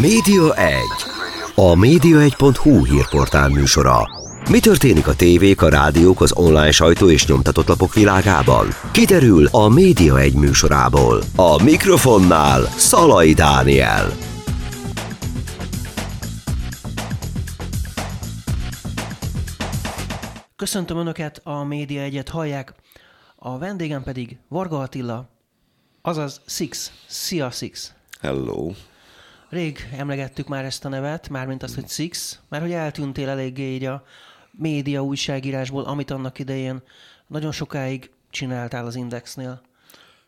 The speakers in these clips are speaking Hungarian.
Média 1. A média1.hu hírportál műsora. Mi történik a tévék, a rádiók, az online sajtó és nyomtatott lapok világában? Kiderül a Média 1 műsorából. A mikrofonnál Szalai Dániel. Köszöntöm Önöket, a Média egyet hallják, a vendégem pedig Varga Attila, azaz Six. Szia Six! Hello. Rég emlegettük már ezt a nevet, mármint azt, hogy Six, mert hogy eltűntél eléggé így a média újságírásból, amit annak idején nagyon sokáig csináltál az Indexnél.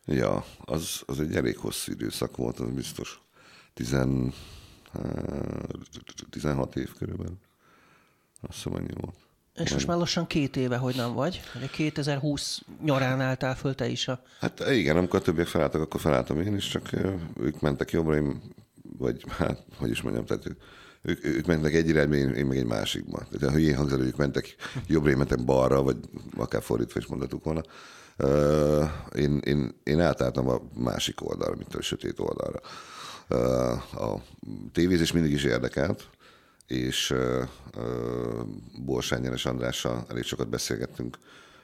Ja, az, az egy elég hosszú időszak volt, az biztos. Tizen, hát, 16 év körülbelül. Azt hiszem, annyi volt. És most már lassan két éve, hogy nem vagy. Ugye 2020 nyarán álltál föl te is a... Hát igen, amikor a többiek felálltak, akkor felálltam én is, csak ö, ők mentek jobbra, én, vagy hát, hogy is mondjam, tehát ők, ők, ők mentek egy irányba, én, én meg egy másikba. Tehát ha hülyén hangzik, ők mentek jobbra, én mentem balra, vagy akár fordítva is mondhatuk volna. Ö, én, én, én átálltam a másik oldalra, mint a sötét oldalra. Ö, a tévézés mindig is érdekelt, és uh, uh, Borsány Jeles Andrással elég sokat beszélgettünk.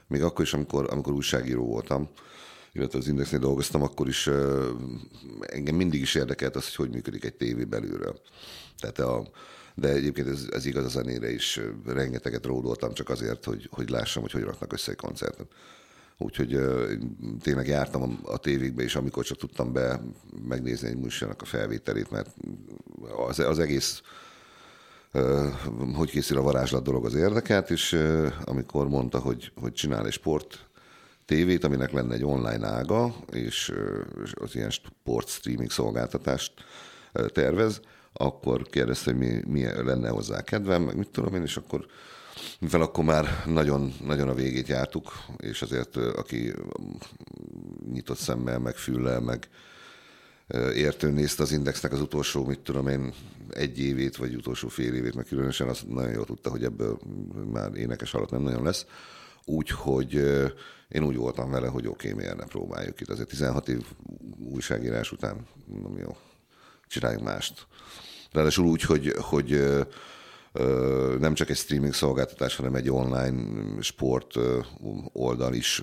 Még akkor is, amikor, amikor újságíró voltam, illetve az Indexnél dolgoztam, akkor is engem mindig is érdekelt az, hogy hogy működik egy tévé belülről. Tehát a, de egyébként ez, ez igaz a zenére is. Rengeteget ródoltam csak azért, hogy, hogy lássam, hogy hogy raknak össze egy koncertet. Úgyhogy uh, tényleg jártam a, a tévékbe, és amikor csak tudtam be megnézni egy műsornak a felvételét, mert az, az egész hogy készül a varázslat dolog az érdekelt, és amikor mondta, hogy, hogy csinál egy sport tévét, aminek lenne egy online ága, és az ilyen sport streaming szolgáltatást tervez, akkor kérdezte, hogy mi, mi lenne hozzá kedvem, meg mit tudom én, és akkor mivel akkor már nagyon, nagyon a végét jártuk, és azért aki nyitott szemmel, meg füllel, meg, értőn nézte az Indexnek az utolsó, mit tudom én, egy évét, vagy utolsó fél évét, meg különösen azt nagyon jól tudta, hogy ebből már énekes alatt nem nagyon lesz. Úgyhogy én úgy voltam vele, hogy oké, okay, miért ne próbáljuk itt. Azért 16 év újságírás után, nem jó, csináljunk mást. Ráadásul úgy, hogy, hogy nem csak egy streaming szolgáltatás, hanem egy online sport oldal is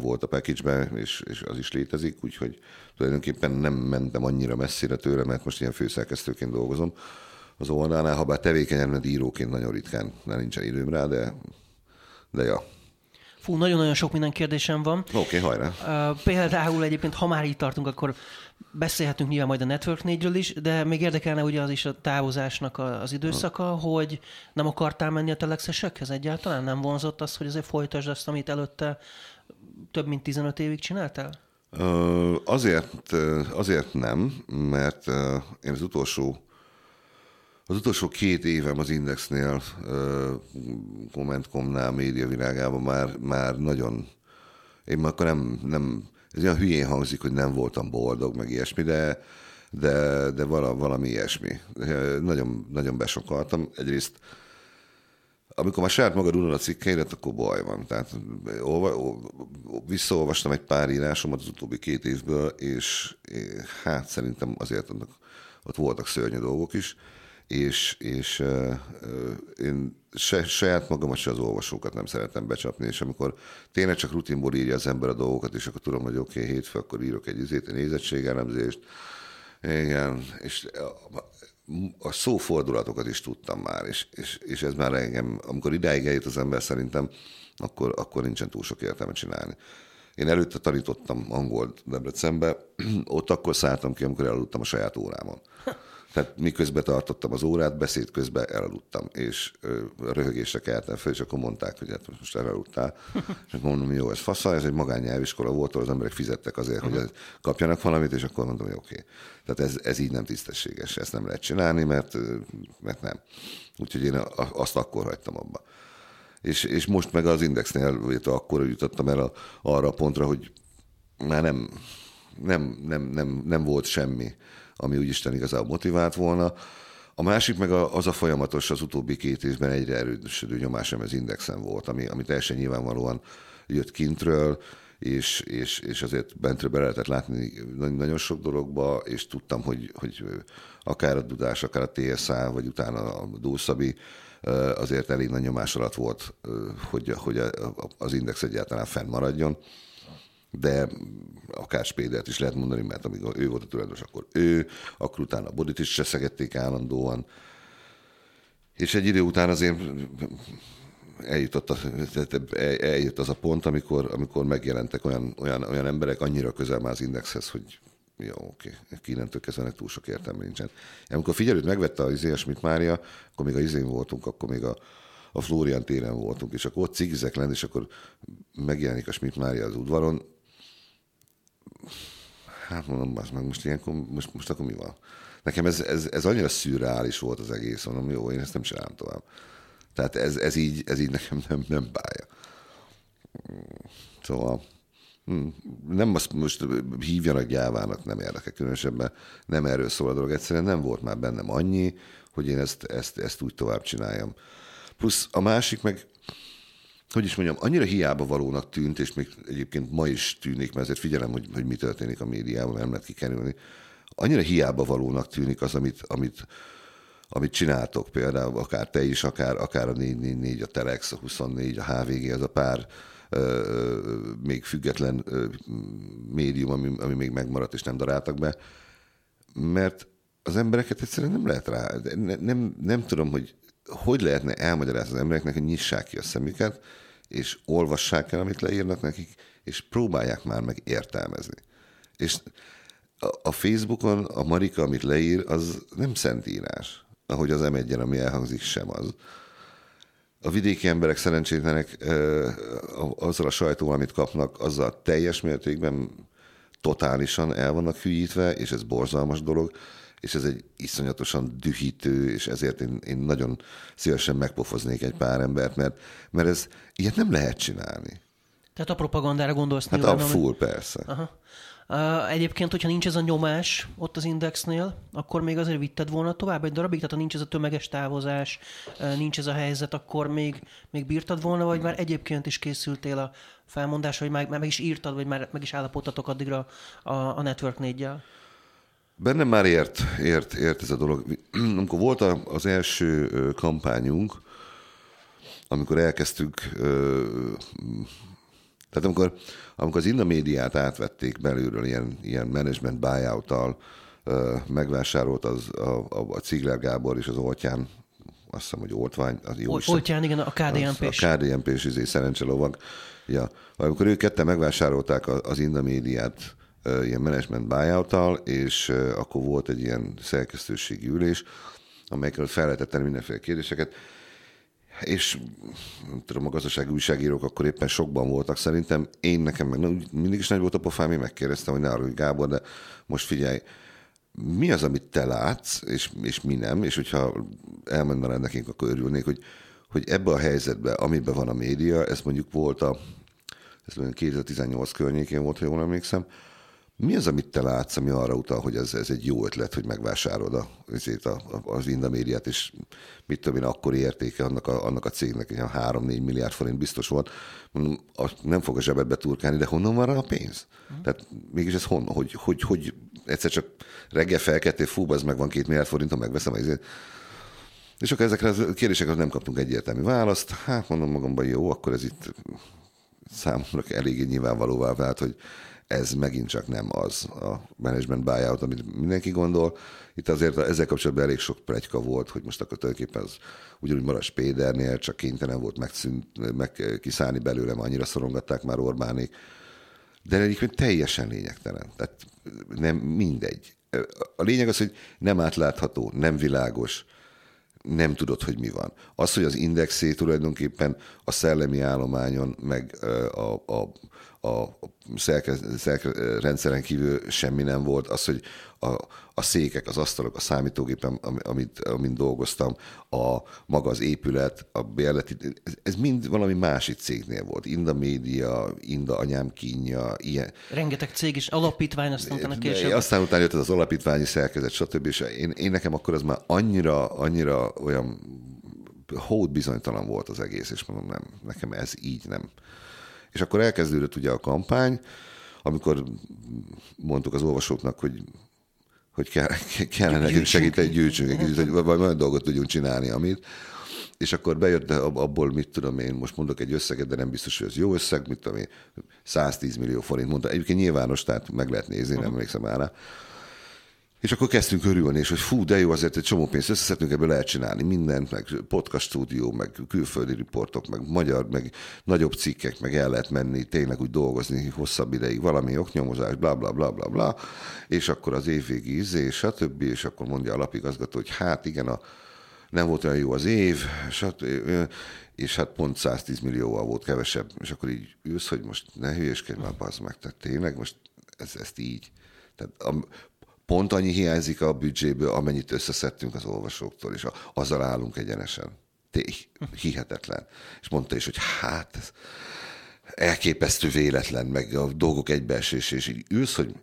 volt a package és, és az is létezik, úgyhogy tulajdonképpen nem mentem annyira messzire tőle, mert most ilyen főszerkesztőként dolgozom az oldalnál, ha bár tevékenyen, mert íróként nagyon ritkán, mert nincsen időm rá, de, de ja. Fú, nagyon-nagyon sok minden kérdésem van. Oké, okay, hajrá. Uh, például egyébként, ha már itt tartunk, akkor beszélhetünk nyilván majd a Network 4 is, de még érdekelne ugye az is a távozásnak az időszaka, ha. hogy nem akartál menni a telexesekhez egyáltalán? Nem vonzott az, hogy azért folytasd azt, amit előtte több mint 15 évig csináltál? Azért, azért nem, mert én az utolsó az utolsó két évem az Indexnél, Commentcomnál, média világában már, már nagyon, én már akkor nem, nem, ez olyan hülyén hangzik, hogy nem voltam boldog, meg ilyesmi, de, de, de vala, valami ilyesmi. Nagyon, nagyon besokaltam. Egyrészt amikor már saját magad unod a cikkeidet, akkor baj van. Tehát olva, visszaolvastam egy pár írásomat az utóbbi két évből, és hát szerintem azért annak, ott voltak szörnyű dolgok is és, és uh, én se, saját magamat, se az olvasókat nem szeretem becsapni, és amikor tényleg csak rutinból írja az ember a dolgokat, és akkor tudom, hogy oké, okay, hétfő, akkor írok egy izét, egy nézettségelemzést, igen, és a, szófordulatokat is tudtam már, és, és, és ez már engem, amikor idáig eljut az ember szerintem, akkor, akkor nincsen túl sok értelme csinálni. Én előtte tanítottam angolt Debrecenbe, ott akkor szálltam ki, amikor elaludtam a saját órámon. Tehát miközben tartottam az órát, beszéd közben elaludtam, és röhögésre keltem fel, és akkor mondták, hogy hát most elaludtál. és akkor mondom, jó, ez fasza, ez egy magánnyelviskola volt, ahol az emberek fizettek azért, hogy kapjanak valamit, és akkor mondom, hogy oké. Okay. Tehát ez, ez így nem tisztességes, ezt nem lehet csinálni, mert, mert nem. Úgyhogy én azt akkor hagytam abba. És, és most meg az Indexnél, akkor jutottam el a, arra a pontra, hogy már nem, nem, nem, nem, nem volt semmi ami úgyisten igazából motivált volna. A másik meg az a folyamatos, az utóbbi két évben egyre erősödő nyomás, ami az indexen volt, ami, ami teljesen nyilvánvalóan jött kintről, és, és, és azért bentről be lehetett látni nagyon sok dologba, és tudtam, hogy, hogy akár a Dudás, akár a TSA, vagy utána a Dószabi, azért elég nagy nyomás alatt volt, hogy, hogy az index egyáltalán fennmaradjon de akár Spédert is lehet mondani, mert amíg ő volt a tulajdonos, akkor ő, akkor utána a Bodit is cseszegették állandóan, és egy idő után azért eljutott, a, eljött az a pont, amikor, amikor megjelentek olyan, olyan, olyan emberek annyira közel már az indexhez, hogy jó, oké, innentől kezdve túl sok értelme nincsen. Amikor figyelőt megvette az Izé Schmidt Mária, akkor még a Izén voltunk, akkor még a, a Florian téren voltunk, és akkor ott cigizek lenni, és akkor megjelenik a Schmidt Mária az udvaron. Hát mondom, az meg most ilyenkor, most, most akkor mi van? Nekem ez, ez, ez annyira szürreális volt az egész, mondom, jó, én ezt nem csinálom tovább. Tehát ez, ez, így, ez így nekem nem, nem bája. Szóval hm, nem azt most hívjanak gyávának, nem érdekel különösebben, nem erről szól a dolog. Egyszerűen nem volt már bennem annyi, hogy én ezt, ezt, ezt úgy tovább csináljam. Plusz a másik meg, hogy is mondjam, annyira hiába valónak tűnt, és még egyébként ma is tűnik, mert ezért figyelem, hogy, hogy mi történik a médiában, nem lehet kikerülni. Annyira hiába valónak tűnik az, amit, amit amit csináltok, például akár te is, akár, akár a 444, a Telex, a 24, a HVG, az a pár ö, még független ö, médium, ami, ami még megmaradt és nem daráltak be, mert az embereket egyszerűen nem lehet rá, nem, nem, nem tudom, hogy hogy lehetne elmagyarázni az embereknek, hogy nyissák ki a szemüket, és olvassák el, amit leírnak nekik, és próbálják már meg értelmezni. És a Facebookon a Marika, amit leír, az nem szentírás ahogy az m ami elhangzik, sem az. A vidéki emberek szerencsétlenek azzal a sajtóval, amit kapnak, azzal teljes mértékben totálisan el vannak hülyítve, és ez borzalmas dolog, és ez egy iszonyatosan dühítő, és ezért én, én nagyon szívesen megpofoznék egy pár embert, mert, mert ez ilyet nem lehet csinálni. Tehát a propagandára gondolsz Hát a full, persze. Aha. Egyébként, hogyha nincs ez a nyomás ott az indexnél, akkor még azért vitted volna tovább egy darabig? Tehát ha nincs ez a tömeges távozás, nincs ez a helyzet, akkor még, még bírtad volna, vagy már egyébként is készültél a felmondás, hogy már, már meg is írtad, vagy már meg is állapodtatok addigra a, a Network 4 -jel? Bennem már ért, ért, ért ez a dolog. Amikor volt az első kampányunk, amikor elkezdtük tehát amikor, amikor az Inna médiát átvették belülről ilyen, ilyen management buyout-tal, megvásárolt az, a, a, a Cigler Gábor és az Oltján, azt hiszem, hogy Oltvány. Az jó Oltján, igen, a KDNP-s. A KDNP-s izé, szerencselovag. Ja. Amikor ők ketten megvásárolták az Inda médiát ilyen management buyout és akkor volt egy ilyen szerkesztőségi ülés, amelyekről fel lehetett tenni mindenféle kérdéseket és nem tudom, a gazdasági újságírók akkor éppen sokban voltak szerintem. Én nekem meg mindig is nagy volt a pofám, én megkérdeztem, hogy ne arra, hogy Gábor, de most figyelj, mi az, amit te látsz, és, és mi nem, és hogyha elmondaná nekünk, akkor örülnék, hogy, hogy ebbe a helyzetbe, amiben van a média, ez mondjuk volt a, ez mondjuk 2018 környékén volt, ha jól emlékszem, mi az, amit te látsz, ami arra utal, hogy ez, ez egy jó ötlet, hogy megvásárod a, azért a, az Indamédiát, és mit tudom én, akkor értéke annak a, annak a cégnek, hogy 3-4 milliárd forint biztos volt. Mondom, nem fog a zsebedbe turkálni, de honnan van rá a pénz? Mm. Tehát mégis ez honnan, hogy, hogy, hogy egyszer csak reggel felkeltél, fú, az meg van két milliárd forint, megveszem ezért. És akkor ezekre a kérdésekre nem kaptunk egyértelmű választ. Hát mondom magamban, jó, akkor ez itt számomra eléggé nyilvánvalóvá vált, hogy ez megint csak nem az a management buyout, amit mindenki gondol. Itt azért ezzel kapcsolatban elég sok plegyka volt, hogy most akkor tulajdonképpen az ugyanúgy marad Spédernél, csak kénytelen volt megszűnt, meg kiszállni belőlem, annyira szorongatták már Orbánék. De egyébként teljesen lényegtelen. Tehát nem mindegy. A lényeg az, hogy nem átlátható, nem világos, nem tudod, hogy mi van. Az, hogy az indexé tulajdonképpen a szellemi állományon, meg a, a, a szerke, szerke, rendszeren kívül semmi nem volt. Az, hogy a, a székek, az asztalok, a számítógépem, amit, amit dolgoztam, a maga az épület, a bérleti, ez, ez mind valami másik cégnél volt. Inda Média, Inda Anyám Kínja, ilyen. Rengeteg cég is, alapítvány, aztán utána később. Aztán utána jött az alapítványi szerkezet, stb. És én, én nekem akkor az már annyira, annyira olyan hód bizonytalan volt az egész, és mondom, nem, nekem ez így nem És akkor elkezdődött ugye a kampány, amikor mondtuk az olvasóknak, hogy hogy kell, kellene nekünk segíteni, gyűjtsünk egy kicsit, hogy valami olyan dolgot tudjunk csinálni, amit. És akkor bejött abból, mit tudom én, most mondok egy összeget, de nem biztos, hogy ez jó összeg, mit tudom én, 110 millió forint mondta. Egyébként nyilvános, tehát meg lehet nézni, nem emlékszem már és akkor kezdtünk örülni, és hogy fú, de jó, azért egy csomó pénzt összeszedtünk, ebből lehet csinálni mindent, meg podcast stúdió, meg külföldi riportok, meg magyar, meg nagyobb cikkek, meg el lehet menni, tényleg úgy dolgozni hosszabb ideig, valami oknyomozás, bla, bla, bla, bla, bla. És akkor az évvégi izé, és többi, és akkor mondja a lapigazgató, hogy hát igen, a, nem volt olyan jó az év, stb. és hát pont 110 millióval volt kevesebb, és akkor így ülsz, hogy most ne hülyeskedj már, az meg, tehát tényleg most ez, ezt így. Tehát a, pont annyi hiányzik a büdzséből, amennyit összeszedtünk az olvasóktól, és azzal állunk egyenesen. Té, hihetetlen. És mondta is, hogy hát, ez elképesztő véletlen, meg a dolgok egybeesés, és így ülsz, hogy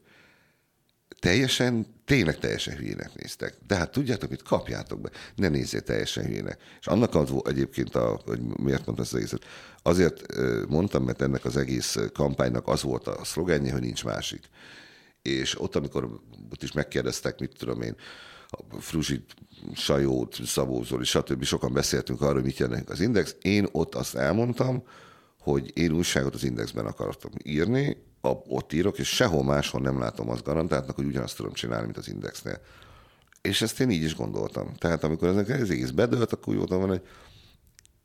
teljesen, tényleg teljesen hülyének néztek. De hát tudjátok, mit kapjátok be, ne nézzél teljesen hülyének. És annak az egyébként, a, hogy miért mondtam ezt az egészet, azért mondtam, mert ennek az egész kampánynak az volt a szlogenje, hogy nincs másik és ott, amikor ott is megkérdeztek, mit tudom én, a Fruzsit, Sajót, Szabó Zoli, stb. sokan beszéltünk arról, hogy mit jelent az Index. Én ott azt elmondtam, hogy én újságot az Indexben akartam írni, a, ott írok, és sehol máshol nem látom azt garantáltnak, hogy ugyanazt tudom csinálni, mint az Indexnél. És ezt én így is gondoltam. Tehát amikor ez, az egész bedölt, akkor úgy voltam, hogy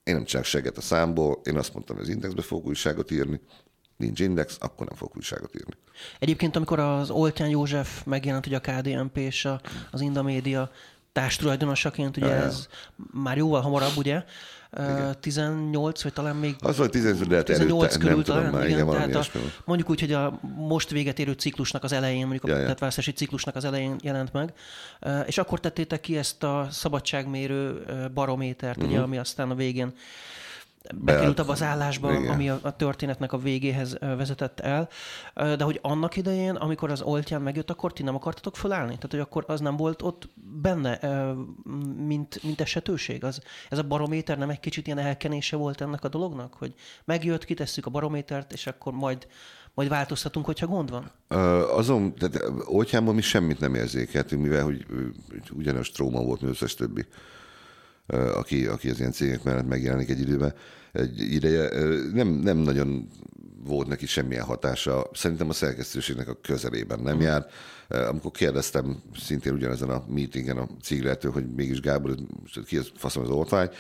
én nem csinálok seget a számból, én azt mondtam, hogy az Indexbe fogok újságot írni, nincs index, akkor nem fogok újságot írni. Egyébként, amikor az Oltján József megjelent, ugye a KDNP és a, az Indamédia társtulajdonosaként, ugye ja, ez már jóval hamarabb, ugye, igen. 18, vagy talán még... Az volt 18, de 18 előtte, körül nem talán, tudom már, igen, igen tehát a, mondjuk úgy, hogy a most véget érő ciklusnak az elején, mondjuk ja, a tetvárszási ciklusnak az elején jelent meg, és akkor tettétek ki ezt a szabadságmérő barométert, uh-huh. ugye, mhm. ami aztán a végén bekerült abba az állásba, igen. ami a, a történetnek a végéhez vezetett el. De hogy annak idején, amikor az oltján megjött, akkor ti nem akartatok fölállni? Tehát, hogy akkor az nem volt ott benne, mint, mint esetőség? Az, ez a barométer nem egy kicsit ilyen elkenése volt ennek a dolognak? Hogy megjött, kitesszük a barométert, és akkor majd majd változtatunk, hogyha gond van? azon, tehát oltjánban mi semmit nem érzékeltünk, mivel hogy ugyanaz tróma volt, mint összes többi aki, aki az ilyen cégek mellett megjelenik egy időben, egy ideje, nem, nem nagyon volt neki semmilyen hatása. Szerintem a szerkesztőségnek a közelében nem uh-huh. jár. Amikor kérdeztem szintén ugyanezen a meetingen a cégletől, hogy mégis Gábor, ki az faszom az oltány,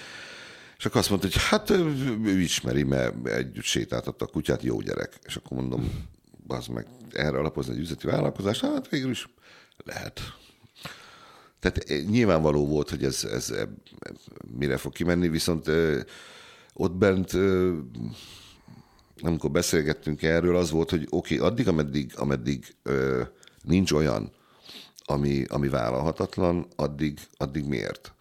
és akkor azt mondta, hogy hát ő ismeri, mert együtt sétáltatta a kutyát, jó gyerek. És akkor mondom, az meg erre alapozni egy üzleti vállalkozás, hát végül is lehet. Tehát eh, nyilvánvaló volt, hogy ez, ez, mire fog kimenni, viszont eh, ott bent eh, amikor beszélgettünk erről, az volt, hogy oké, okay, addig, ameddig, ameddig nincs olyan, ami, ami vállalhatatlan, addig, addig miért?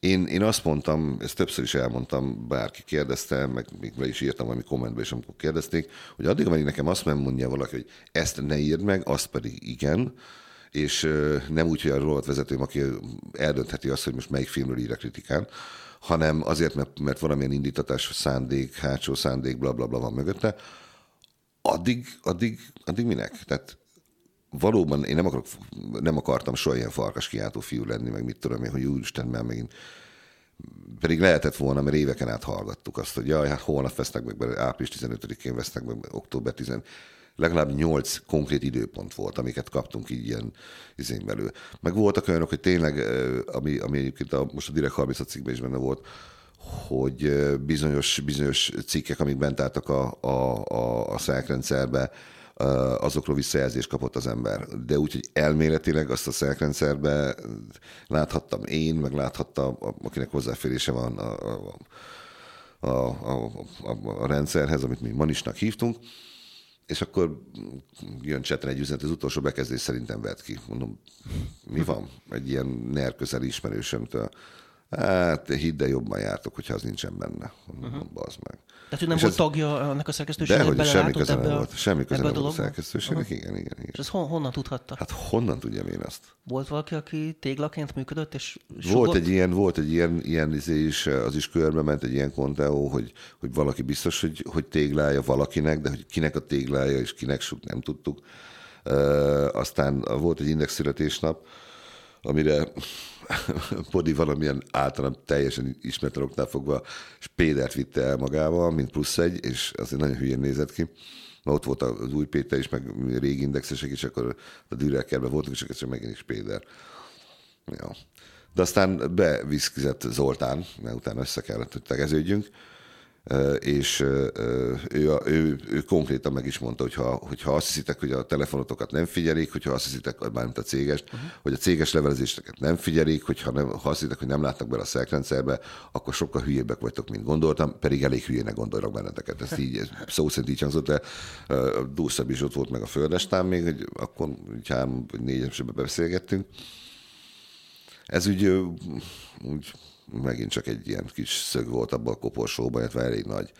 Én, én azt mondtam, ezt többször is elmondtam, bárki kérdezte, meg még le is írtam valami kommentbe is, amikor kérdezték, hogy addig, ameddig nekem azt nem mondja valaki, hogy ezt ne írd meg, azt pedig igen, és nem úgy, hogy a vezetőm, aki eldöntheti azt, hogy most melyik filmről ír a kritikán, hanem azért, mert, mert valamilyen indítatás, szándék, hátsó szándék, bla, bla, bla van mögötte, addig, addig, addig minek? Tehát valóban én nem, akarok, nem akartam soha ilyen farkas kiáltó fiú lenni, meg mit tudom én, hogy úristen, mert megint pedig lehetett volna, mert éveken át hallgattuk azt, hogy jaj, hát holnap vesznek meg, április 15-én vesznek meg, október 10 legalább nyolc konkrét időpont volt, amiket kaptunk így ilyen izén belül. Meg voltak olyanok, hogy tényleg, ami, ami egyébként a, most a Direkt 30 cikkben is benne volt, hogy bizonyos, bizonyos cikkek, amik bent álltak a, a, a, a szelkrendszerbe, azokról visszajelzést kapott az ember. De úgy, hogy elméletileg azt a szelkrendszerbe láthattam én, meg láthatta, akinek hozzáférése van a, a, a, a, a, a rendszerhez, amit mi manisnak hívtunk, és akkor jön csetre egy üzenet, az utolsó bekezdés szerintem vett ki. Mondom, mi van? Egy ilyen NER közeli ismerősömtől. Hát hidd el, jobban jártok, hogyha az nincsen benne. Uh-huh. Bazd meg. Tehát, hogy nem És volt ez- tagja annak a szerkesztőségnek, De hogy semmi köze nem volt. Semmi köze nem volt a szerkesztőségnek. Igen, igen, igen. És ezt hon, honnan tudhatta? Hát honnan tudjam én azt? Volt valaki, aki téglaként működött, és Volt sugott? egy ilyen, volt egy ilyen, ilyen izé is, az is körbe ment, egy ilyen konteó, hogy, hogy valaki biztos, hogy, hogy téglája valakinek, de hogy kinek a téglája és kinek suk, nem tudtuk. Uh, aztán volt egy index születésnap, amire Podi valamilyen általán teljesen ismeretlen oknál fogva Spédert vitte el magával, mint plusz egy, és azért nagyon hülyén nézett ki. Na, ott volt az új Péter is, meg régi indexesek is, akkor a Dürerkerben voltunk, és akkor megint is Péder. Ja. De aztán beviszkizett Zoltán, mert utána össze kellett, hogy tegeződjünk, és ő, a- ő, ő konkrétan meg is mondta, hogy ha, hogyha azt hiszitek, hogy a telefonotokat nem figyelik, hogyha azt hiszitek, mármint a céges, uh-huh. hogy a céges levelezéseket nem figyelik, hogyha nem, ha azt hiszitek, hogy nem látnak bele a szerkrendszerbe, akkor sokkal hülyébbek vagytok, mint gondoltam, pedig elég hülyének gondolok benneteket. Ezt így ez szó szerint így hangzott, de ö, a Dúszab is ott volt meg a földestán még, hogy akkor három vagy négyesebben beszélgettünk. Ez úgy, úgy megint csak egy ilyen kis szög volt abban a koporsóban, illetve elég nagy.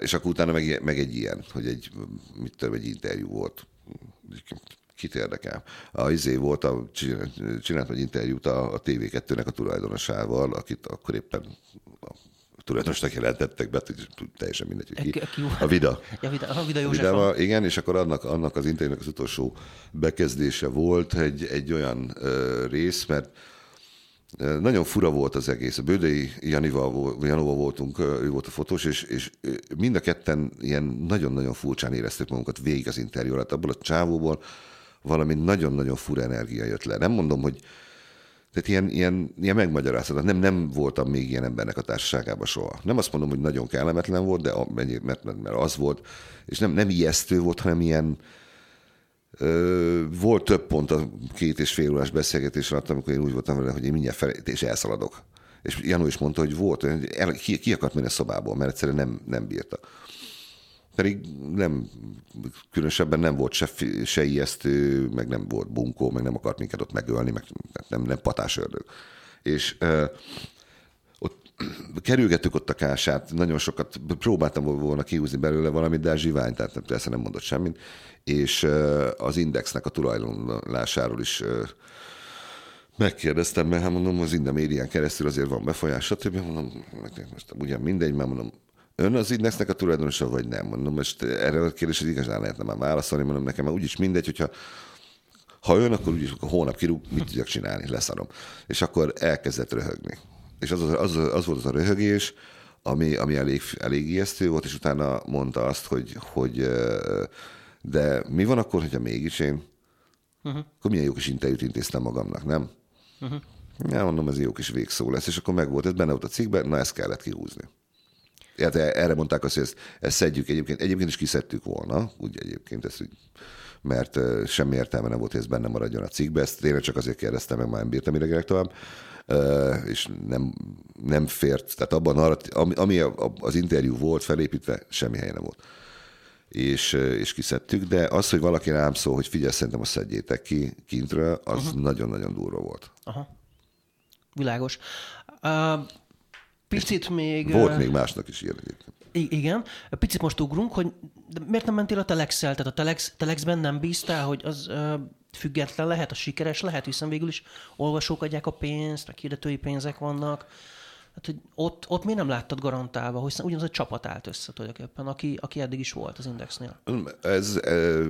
És akkor utána meg, meg egy ilyen, hogy egy, mit tudom, egy interjú volt. Kit érdekel? A izé volt, a, csinált egy interjút a, a TV2-nek a tulajdonosával, akit akkor éppen a tulajdonosnak jelentettek be, teljesen mindegy, hogy ki. A Vida. Ja, Vida, a Vida József. Igen, és akkor annak, annak az interjúnak az utolsó bekezdése volt egy, egy olyan ö, rész, mert nagyon fura volt az egész. A Bődei Janival, Janóval voltunk, ő volt a fotós, és, és mind a ketten ilyen nagyon-nagyon furcsán éreztük magunkat végig az interjú alatt. Abból a csávóból valami nagyon-nagyon fura energia jött le. Nem mondom, hogy tehát ilyen, ilyen, ilyen megmagyarázhatatlan. Nem, nem voltam még ilyen embernek a társaságában soha. Nem azt mondom, hogy nagyon kellemetlen volt, de amennyi, mert, mert, mert az volt, és nem, nem ijesztő volt, hanem ilyen, volt több pont a két és fél órás beszélgetés alatt, amikor én úgy voltam vele, hogy én mindjárt fel, és elszaladok. És Janó is mondta, hogy volt, hogy el, ki, ki akart menni a szobából, mert egyszerűen nem, nem bírta. Pedig nem, különösebben nem volt se, se ijesztő, meg nem volt bunkó, meg nem akart minket ott megölni, meg nem, nem patás ördög. És kerülgettük ott a kását, nagyon sokat próbáltam volna kihúzni belőle valamit, de zsivány, tehát persze nem mondott semmit, és az indexnek a tulajdonlásáról is megkérdeztem, mert hát mondom, az Inda médián keresztül azért van befolyás, stb. Mondom, nektek most ugyan mindegy, már mondom, ön az indexnek a tulajdonosa, vagy nem? Mondom, most erre a kérdésre igazán lehetne már válaszolni, mondom, nekem már úgyis mindegy, hogyha ha ön, akkor úgyis hónap kirúg, mit tudjak csinálni, leszarom. És akkor elkezdett röhögni. És az, az, az, volt az a röhögés, ami, ami elég, elég ijesztő volt, és utána mondta azt, hogy, hogy de mi van akkor, hogyha mégis én? Uh-huh. Akkor milyen jó kis interjút intéztem magamnak, nem? Uh-huh. Ja, mondom, ez jó kis végszó lesz, és akkor meg volt, ez benne volt a cikkben, na ezt kellett kihúzni. Hát erre mondták azt, hogy ezt, ezt szedjük egyébként. Egyébként is kiszedtük volna, úgy egyébként ezt úgy, mert semmi értelme nem volt, hogy ez benne maradjon a cikkbe. Ezt tényleg csak azért kérdeztem, meg már nem bírtam idegenek tovább. És nem, nem fért, tehát abban, arra, ami, ami a- a- az interjú volt felépítve, semmi helye nem volt. És, és kiszedtük, de az, hogy valaki rám szól, hogy figyelj, szerintem azt szedjétek ki kintről, az uh-huh. nagyon-nagyon durva volt. Aha. Világos. Uh, picit még... Volt még másnak is ilyen egyébként. I- igen. Picit most ugrunk, hogy de miért nem mentél a Telex-el? Tehát a Telex, Telexben nem bíztál, hogy az ö, független lehet, a sikeres lehet, hiszen végül is olvasók adják a pénzt, meg hirdetői pénzek vannak. Hát, hogy ott, ott miért nem láttad garantálva, hiszen ugyanaz a csapat állt össze tulajdonképpen, aki, aki eddig is volt az Indexnél. Ez eh,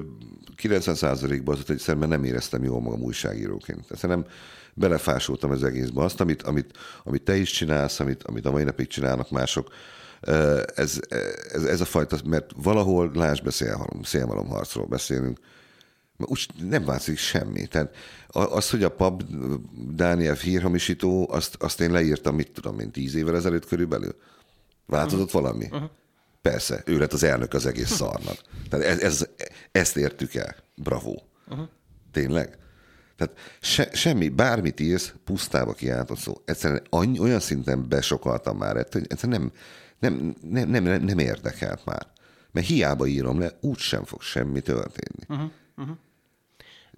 90%-ban az, hogy szerintem nem éreztem jól magam újságíróként. Szerintem belefásoltam az egészbe. Azt, amit, amit, amit te is csinálsz, amit, amit a mai napig csinálnak mások, ez, ez, ez a fajta, mert valahol, lásd be szélmalom, szélmalomharcról beszélünk, úgy nem változik semmi. Tehát az, hogy a pap Dániel hírhamisító, azt, azt én leírtam, mit tudom én, tíz évvel ezelőtt körülbelül. Változott valami? Uh-huh. Persze, ő lett az elnök az egész szarnak. Tehát ez, ez, ezt értük el. Bravo. Uh-huh. Tényleg? Tehát se, semmi, bármit írsz, pusztába kiáltott szó. Egyszerűen annyi, olyan szinten besokaltam már ettől, hogy egyszerűen nem, nem, nem, nem, nem, nem érdekelt már. Mert hiába írom le, úgy sem fog semmi történni. Uh-huh.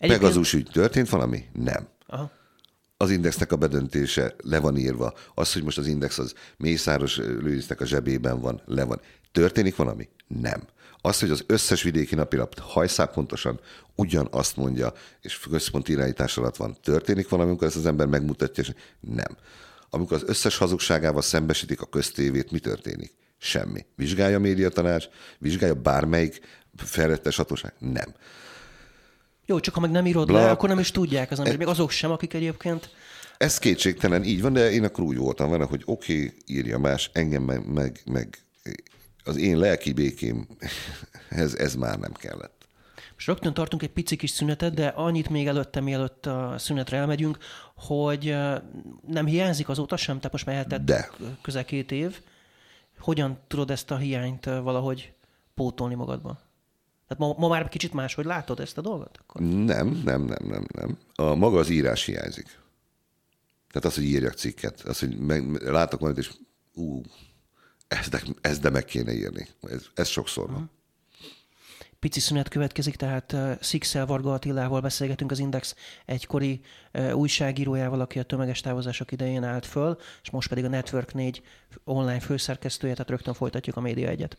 Pegazus ügy történt valami? Nem. Aha. az indexnek a bedöntése le van írva. Az, hogy most az index az Mészáros Lőrisznek a zsebében van, le van. Történik valami? Nem. Az, hogy az összes vidéki napilap hajszák pontosan ugyanazt mondja, és központi irányítás alatt van, történik valami, amikor ezt az ember megmutatja, és nem. Amikor az összes hazugságával szembesítik a köztévét, mi történik? Semmi. Vizsgálja a médiatanács, vizsgálja bármelyik felrettes hatóság? Nem. Jó, csak ha meg nem írod Bla- le, akkor nem is tudják az emberek, még azok sem, akik egyébként Ez kétségtelen így van, de én akkor úgy voltam vele, hogy oké, okay, írja más, engem meg, meg, meg az én lelki békém, ez, már nem kellett. Most rögtön tartunk egy pici kis szünetet, de annyit még előtte, mielőtt a szünetre elmegyünk, hogy nem hiányzik azóta sem, tehát most már eltett De. közel két év. Hogyan tudod ezt a hiányt valahogy pótolni magadban? Tehát ma, ma már kicsit máshogy látod ezt a dolgot? Akkor? Nem, nem, nem, nem, nem. A maga az írás hiányzik. Tehát az, hogy írjak cikket, az, hogy meg, látok valamit, és ú, ezt de, ezt de meg kéne írni. Ez, ez sokszor van. Pici szünet következik, tehát uh, Sixel Varga Attilával beszélgetünk az Index egykori uh, újságírójával, aki a tömeges távozások idején állt föl, és most pedig a Network 4 online főszerkesztője, tehát rögtön folytatjuk a Média egyet.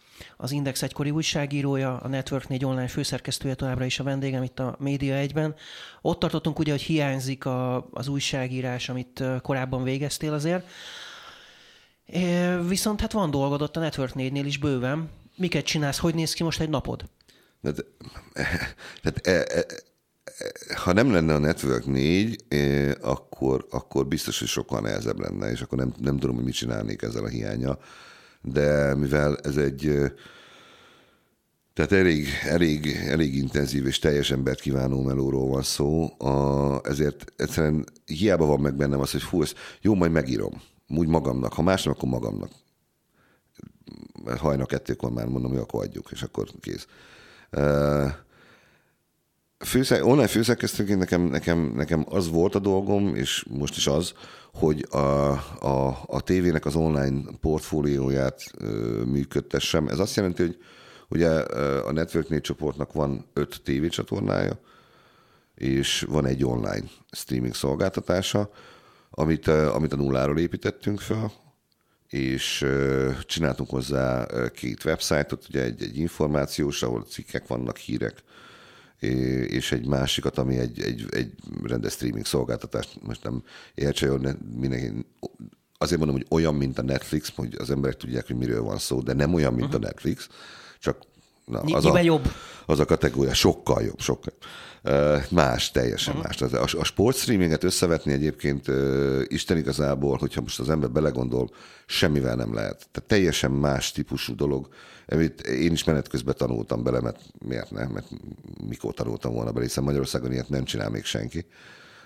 az Index egykori újságírója, a Network 4 online főszerkesztője továbbra is a vendégem itt a Média egyben. Ott tartottunk ugye, hogy hiányzik a, az újságírás, amit korábban végeztél azért. Viszont hát van dolgod ott a Network 4-nél is bőven. Miket csinálsz? Hogy néz ki most egy napod? De, tehát, e, e, e, ha nem lenne a Network 4, e, akkor, akkor biztos, hogy sokkal nehezebb lenne, és akkor nem, nem tudom, hogy mit csinálnék ezzel a hiánya. De mivel ez egy tehát elég, elég, elég intenzív és teljes embert kívánó melóról van szó, a, ezért egyszerűen hiába van meg bennem az, hogy fú, ezt jó, majd megírom. Úgy magamnak. Ha másnak, akkor magamnak. Mert hajnal kettőkor már mondom, hogy akkor adjuk, és akkor kész. Főszer, online főszerkesztőként nekem, nekem, nekem az volt a dolgom, és most is az, hogy a, a, a tévének az online portfólióját ö, működtessem. Ez azt jelenti, hogy ugye a Network 4 csoportnak van öt tévécsatornája, és van egy online streaming szolgáltatása, amit, amit a nulláról építettünk fel, és csináltunk hozzá két websájtot, ugye egy, egy információs, ahol cikkek vannak, hírek, és egy másikat, ami egy, egy, egy rendes streaming szolgáltatás. Most nem értse jól, ne- mindenki, azért mondom, hogy olyan, mint a Netflix, hogy az emberek tudják, hogy miről van szó, de nem olyan, mint a Netflix, csak na, az, a, jobb. az a kategória sokkal jobb, sokkal. Más, teljesen más. Az- A, a sportstreaminget összevetni egyébként Isten igazából, hogyha most az ember belegondol, semmivel nem lehet. Tehát teljesen más típusú dolog, amit én is menet közben tanultam bele, mert miért nem? Mert mikor tanultam volna bele, hiszen Magyarországon ilyet nem csinál még senki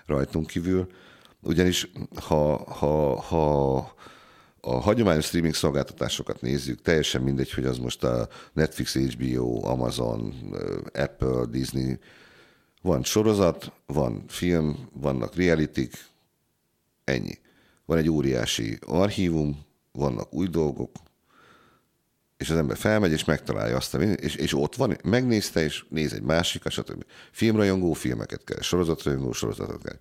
rajtunk kívül. Ugyanis ha, ha, ha a hagyományos streaming szolgáltatásokat nézzük, teljesen mindegy, hogy az most a Netflix, HBO, Amazon, Apple, Disney, van sorozat, van film, vannak realitik, ennyi. Van egy óriási archívum, vannak új dolgok, és az ember felmegy, és megtalálja azt, és, és ott van, megnézte, és néz egy másikat, stb. Filmrajongó filmeket kell, sorozatrajongó sorozatot kell.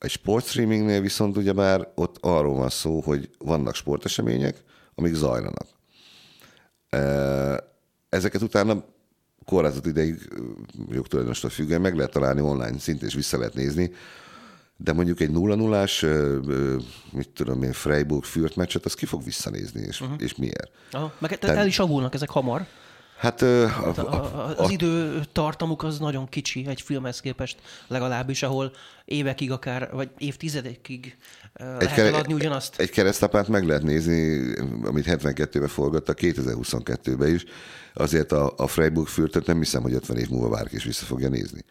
Egy sportstreamingnél viszont ugyebár ott arról van szó, hogy vannak sportesemények, amik zajlanak. Ezeket utána korlátozott ideig jogtulajdonostól függően meg lehet találni online szintén, és vissza lehet nézni, de mondjuk egy 0 0 mit tudom én, Freiburg Fürth meccset, azt ki fog visszanézni, és, uh-huh. és miért? Aha. Meg tehát el is avulnak ezek hamar. Hát ö, a, A, a, az időtartamuk az nagyon kicsi egy filmhez képest legalábbis, ahol évekig akár, vagy évtizedekig lehet kere- eladni ugyanazt. Egy keresztapát meg lehet nézni, amit 72-ben forgattak, 2022-ben is. Azért a, a Freiburg Fürtöt nem hiszem, hogy 50 év múlva bárki is vissza fogja nézni.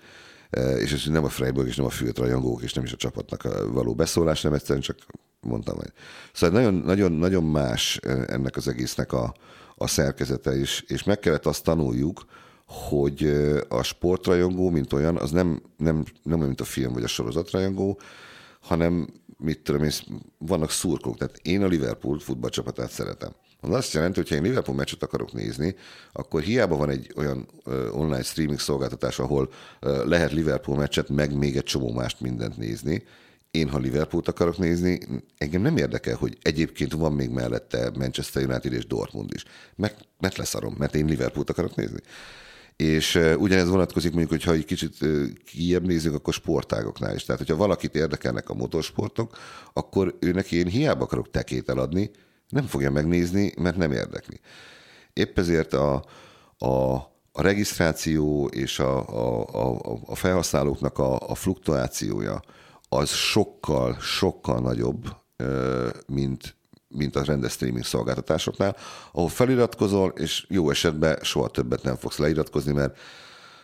És ez nem a Freiburg, és nem a Fürt rajongók, és nem is a csapatnak a való beszólás, nem egyszerűen csak mondtam, hogy... Szóval nagyon, nagyon, nagyon más ennek az egésznek a, a szerkezete is, és meg kellett azt tanuljuk, hogy a sportrajongó, mint olyan, az nem, nem, nem olyan, mint a film vagy a sorozatrajongó, hanem mit tudom én, vannak szurkok. Tehát én a Liverpool futballcsapatát szeretem. Az azt jelenti, hogy ha én Liverpool meccset akarok nézni, akkor hiába van egy olyan online streaming szolgáltatás, ahol lehet Liverpool meccset, meg még egy csomó mást mindent nézni, én, ha Liverpoolt akarok nézni, engem nem érdekel, hogy egyébként van még mellette Manchester United és Dortmund is. Meg, mert leszarom, mert én Liverpoolt akarok nézni. És ugyanez vonatkozik mondjuk, hogyha egy kicsit kijebb nézzük, akkor sportágoknál is. Tehát, hogyha valakit érdekelnek a motorsportok, akkor őnek én hiába akarok tekét eladni, nem fogja megnézni, mert nem érdekli. Épp ezért a, a, a regisztráció és a, a, a, a felhasználóknak a, a fluktuációja az sokkal, sokkal nagyobb, mint, mint a rendes streaming szolgáltatásoknál, ahol feliratkozol, és jó esetben soha többet nem fogsz leiratkozni, mert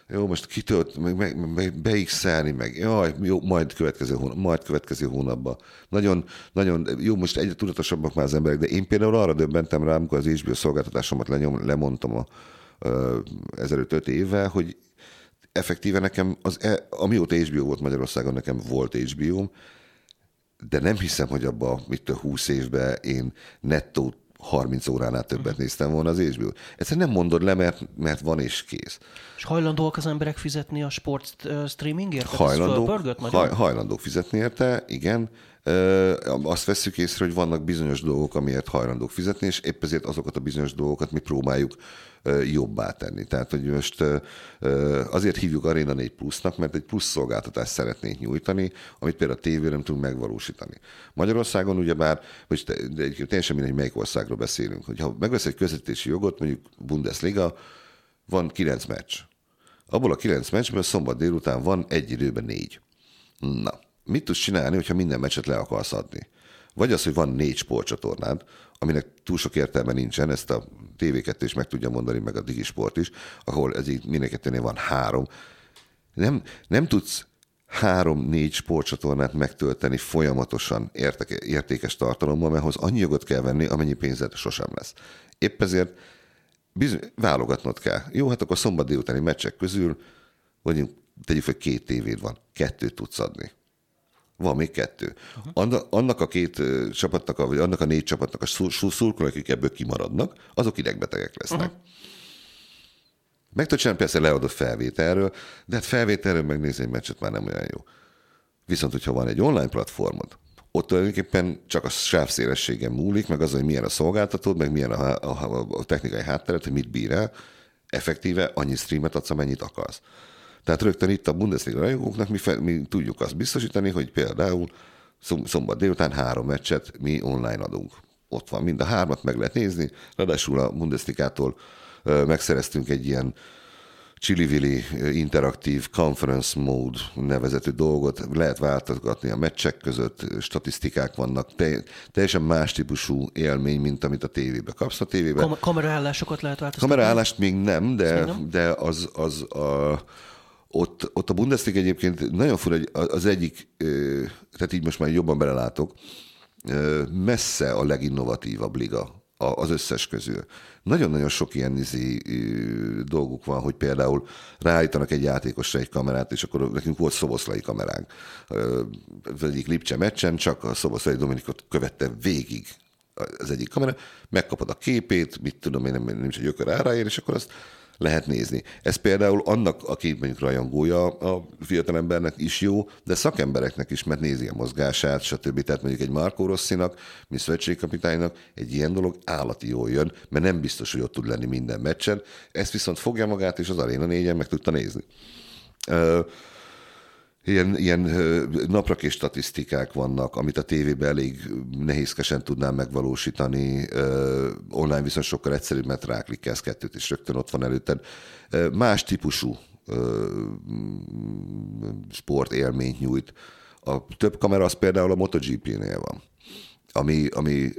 jó, most kitölt, meg, meg, meg beixelni, meg jaj, jó, majd következő, hónap, majd következő hónapban. Nagyon, nagyon, jó, most egyre tudatosabbak már az emberek, de én például arra döbbentem rá, amikor az HBO szolgáltatásomat lenyom, lemondtam a, ezelőtt öt évvel, hogy effektíve nekem, az, e, amióta HBO volt Magyarországon, nekem volt hbo de nem hiszem, hogy abban, mit 20 évben én nettó 30 óránál többet néztem volna az HBO. Egyszerűen nem mondod le, mert, mert van és kész. És hajlandóak az emberek fizetni a sport streamingért? Hajlandók, haj, hajlandók fizetni érte, igen. Azt veszük észre, hogy vannak bizonyos dolgok, amiért hajlandók fizetni, és épp ezért azokat a bizonyos dolgokat mi próbáljuk jobbá tenni. Tehát, hogy most azért hívjuk Arena 4 Plusnak, mert egy plusz szolgáltatást szeretnénk nyújtani, amit például a tévére nem tudunk megvalósítani. Magyarországon ugyebár, vagy teljesen mindegy, melyik országról beszélünk, hogyha megvesz egy közvetítési jogot, mondjuk Bundesliga, van kilenc meccs. Abból a kilenc meccsből szombat délután van egy időben négy. Na, mit tudsz csinálni, hogyha minden meccset le akarsz adni? Vagy az, hogy van négy sportcsatornád, aminek túl sok értelme nincsen, ezt a TV2 is meg tudja mondani, meg a Digisport is, ahol ez így mindenkettőnél van három. Nem, nem tudsz három-négy sportcsatornát megtölteni folyamatosan érteke, értékes tartalommal, mert ahhoz annyi jogot kell venni, amennyi pénzed sosem lesz. Épp ezért bizony, válogatnod kell. Jó, hát akkor szombat délutáni meccsek közül, mondjuk tegyük fel két tévéd van, kettőt tudsz adni. Van még kettő. Annak a két csapatnak, vagy annak a négy csapatnak a szurkolók, akik ebből kimaradnak, azok idegbetegek lesznek. Uh-huh. Meg tudod csinálni persze leadott felvételről, de hát felvételről megnézni egy meccset már nem olyan jó. Viszont, hogyha van egy online platformod, ott tulajdonképpen csak a sávszélességen múlik, meg az, hogy milyen a szolgáltatód, meg milyen a, a, a technikai hátteret, hogy mit bír el, effektíve annyi streamet adsz, amennyit akarsz. Tehát rögtön itt a Bundesliga rajongóknak mi, mi tudjuk azt biztosítani, hogy például szombat délután három meccset mi online adunk. Ott van, mind a hármat meg lehet nézni, ráadásul a Bundesligától megszereztünk egy ilyen Chili interaktív conference mode nevezetű dolgot, lehet változgatni a meccsek között, statisztikák vannak, te, teljesen más típusú élmény, mint amit a tévébe kapsz. A tévébe. Kam- kameraállásokat lehet változtatni? Kameraállást még nem, de, de az, az a, ott, ott a Bundesliga egyébként nagyon fura, az egyik, tehát így most már jobban belelátok, messze a leginnovatívabb liga az összes közül. Nagyon-nagyon sok ilyen izi, dolguk van, hogy például ráállítanak egy játékosra egy kamerát, és akkor nekünk volt szoboszlai kameránk. Az egyik Lipcse meccsen csak a szoboszlai Dominikot követte végig az egyik kamera, megkapod a képét, mit tudom én, nem, nincs egy gyökör áráért, és akkor azt lehet nézni. Ez például annak, aki mondjuk rajongója a fiatalembernek is jó, de szakembereknek is, mert nézi a mozgását, stb. Tehát mondjuk egy Marco Rosszinak, mint szövetségkapitánynak egy ilyen dolog állati jól jön, mert nem biztos, hogy ott tud lenni minden meccsen. Ezt viszont fogja magát, és az Arena négyen meg tudta nézni ilyen, ilyen naprakés statisztikák vannak, amit a tévében elég nehézkesen tudnám megvalósítani, online viszont sokkal egyszerűbb, mert ráklikkelsz kettőt, és rögtön ott van előtted. Más típusú sport élményt nyújt. A több kamera az például a MotoGP-nél van, ami, ami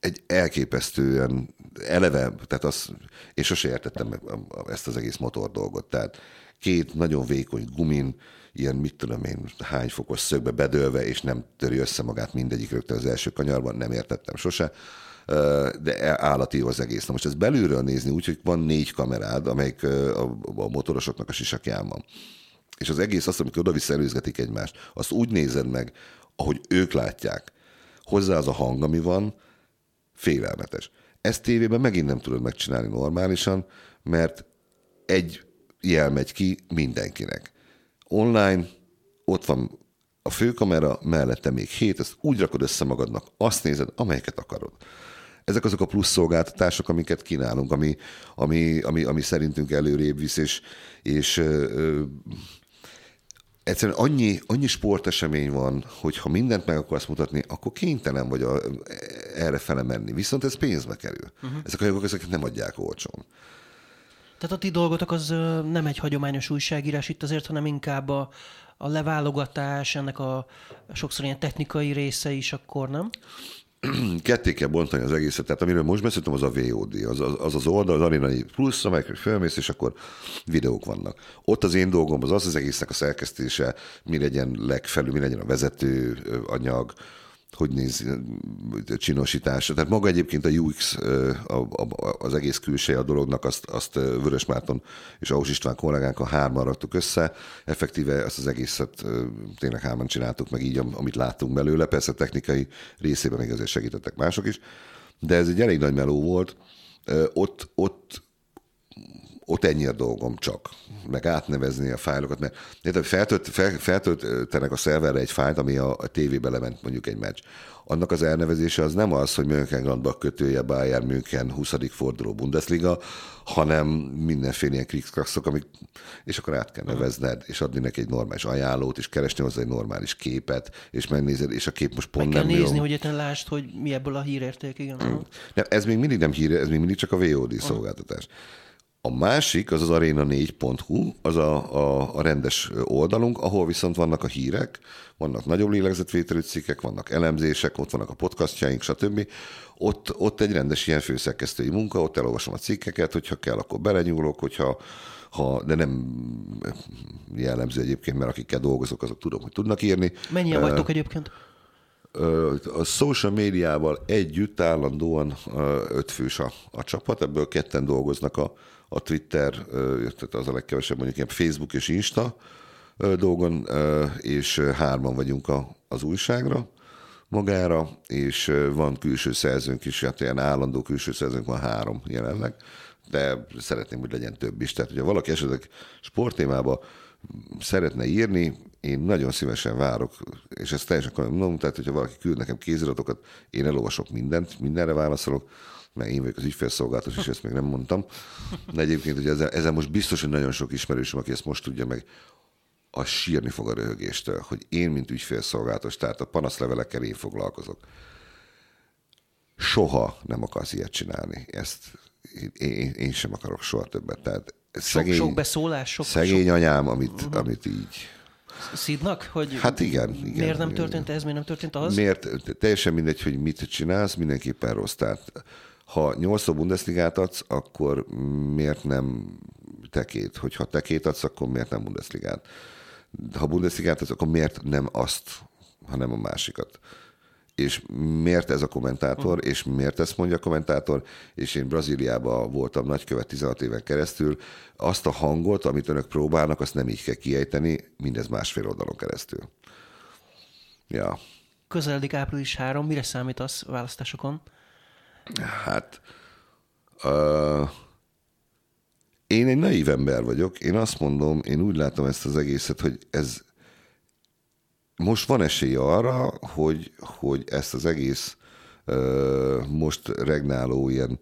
egy elképesztően eleve, tehát az, és sose értettem ezt az egész motor dolgot, tehát két nagyon vékony gumin, ilyen, mit tudom én, hány fokos szögbe bedőlve, és nem töri össze magát mindegyik rögtön az első kanyarban, nem értettem sose. de állati az egész. Na most ez belülről nézni úgy, hogy van négy kamerád, amelyik a, a motorosoknak a sisakján van. És az egész azt, amikor oda-vissza előzgetik egymást, azt úgy nézed meg, ahogy ők látják. Hozzá az a hang, ami van, félelmetes. Ezt tévében megint nem tudod megcsinálni normálisan, mert egy jel megy ki mindenkinek. Online ott van a főkamera, mellette még hét, ezt úgy rakod össze magadnak, azt nézed, amelyeket akarod. Ezek azok a plusz szolgáltatások, amiket kínálunk, ami, ami, ami, ami szerintünk előrébb visz, és, és ö, ö, egyszerűen annyi, annyi sportesemény van, hogy ha mindent meg akarsz mutatni, akkor kénytelen vagy a, erre fele menni. Viszont ez pénzbe kerül. Uh-huh. Ezek a jogok ezeket nem adják olcsón. Tehát a ti dolgotok az nem egy hagyományos újságírás itt azért, hanem inkább a, a leválogatás, ennek a sokszor ilyen technikai része is akkor, nem? ketté kell bontani az egészet. Tehát amiről most beszéltem, az a VOD, az az, az, az oldal, az Arena Plus, amelyekre fölmész, és akkor videók vannak. Ott az én dolgom az az az egésznek a szerkesztése, mi legyen legfelül, mi legyen a vezető anyag, hogy néz csinosítása. Tehát maga egyébként a UX, az egész külseje a dolognak, azt, azt Vörös Márton és Ahus István kollégánk a hárman raktuk össze. Effektíve ezt az egészet tényleg hárman csináltuk meg így, amit láttunk belőle. Persze technikai részében még azért segítettek mások is, de ez egy elég nagy meló volt. Ott, ott ott ennyi a dolgom csak, meg átnevezni a fájlokat, mert feltölt, fel, feltöltenek a szerverre egy fájlt, ami a, a tévébe lement mondjuk egy meccs. Annak az elnevezése az nem az, hogy Mönchengladbach kötője Bayern München 20. forduló Bundesliga, hanem mindenféle ilyen krikszkrakszok, amik, és akkor át kell nevezned, és adni neki egy normális ajánlót, és keresni hozzá egy normális képet, és megnézed, és a kép most pont Meg nem kell nézni, jó. hogy te lásd, hogy mi ebből a hírérték, igen. Mm. Nem, ez még mindig nem hír, ez még mindig csak a VOD szolgáltatás. A másik, az az arena4.hu, az a, a, a rendes oldalunk, ahol viszont vannak a hírek, vannak nagyobb lélegzetvételű cikkek, vannak elemzések, ott vannak a podcastjaink, stb. Ott, ott egy rendes ilyen főszerkesztői munka, ott elolvasom a cikkeket, hogyha kell, akkor belenyúlok, hogyha ha, de nem jellemző egyébként, mert akikkel dolgozok, azok tudom, hogy tudnak írni. Mennyien vagytok egyébként? a social médiával együtt állandóan ötfős a, a csapat, ebből ketten dolgoznak a, a Twitter, tehát az a legkevesebb mondjuk ilyen Facebook és Insta dolgon, és hárman vagyunk a, az újságra magára, és van külső szerzőnk is, hát ilyen állandó külső szerzőnk van három jelenleg, de szeretném, hogy legyen több is. Tehát, hogyha valaki esetleg sporttémába szeretne írni, én nagyon szívesen várok, és ezt teljesen komolyan mondom, tehát hogyha valaki küld nekem kéziratokat, én elolvasok mindent, mindenre válaszolok, mert én vagyok az ügyfélszolgálatos, és ezt még nem mondtam. De egyébként, hogy ezzel, ezzel most biztos, hogy nagyon sok ismerősöm, aki ezt most tudja meg, a sírni fog a röhögéstől, hogy én, mint ügyfélszolgálatos, tehát a panaszlevelekkel én foglalkozok. Soha nem akarsz ilyet csinálni. Ezt én, én, sem akarok soha többet. Tehát szegény, sok, sok beszólás, sok Szegény sok... anyám, amit, uh-huh. amit így szídnak, hogy hát igen, igen, miért nem történt ez, miért nem történt az? Miért, teljesen mindegy, hogy mit csinálsz, mindenképpen rossz. Tehát ha 8 Bundesligát adsz, akkor miért nem tekét? Hogyha tekét adsz, akkor miért nem Bundesligát? Ha Bundesligát adsz, akkor miért nem azt, hanem a másikat? és miért ez a kommentátor, és miért ezt mondja a kommentátor, és én Brazíliában voltam nagykövet 16 éven keresztül, azt a hangot, amit önök próbálnak, azt nem így kell kiejteni, mindez másfél oldalon keresztül. Ja. Közeledik április 3, mire számítasz választásokon? Hát, uh, én egy naív ember vagyok, én azt mondom, én úgy látom ezt az egészet, hogy ez most van esély arra, hogy, hogy ezt az egész uh, most regnáló ilyen,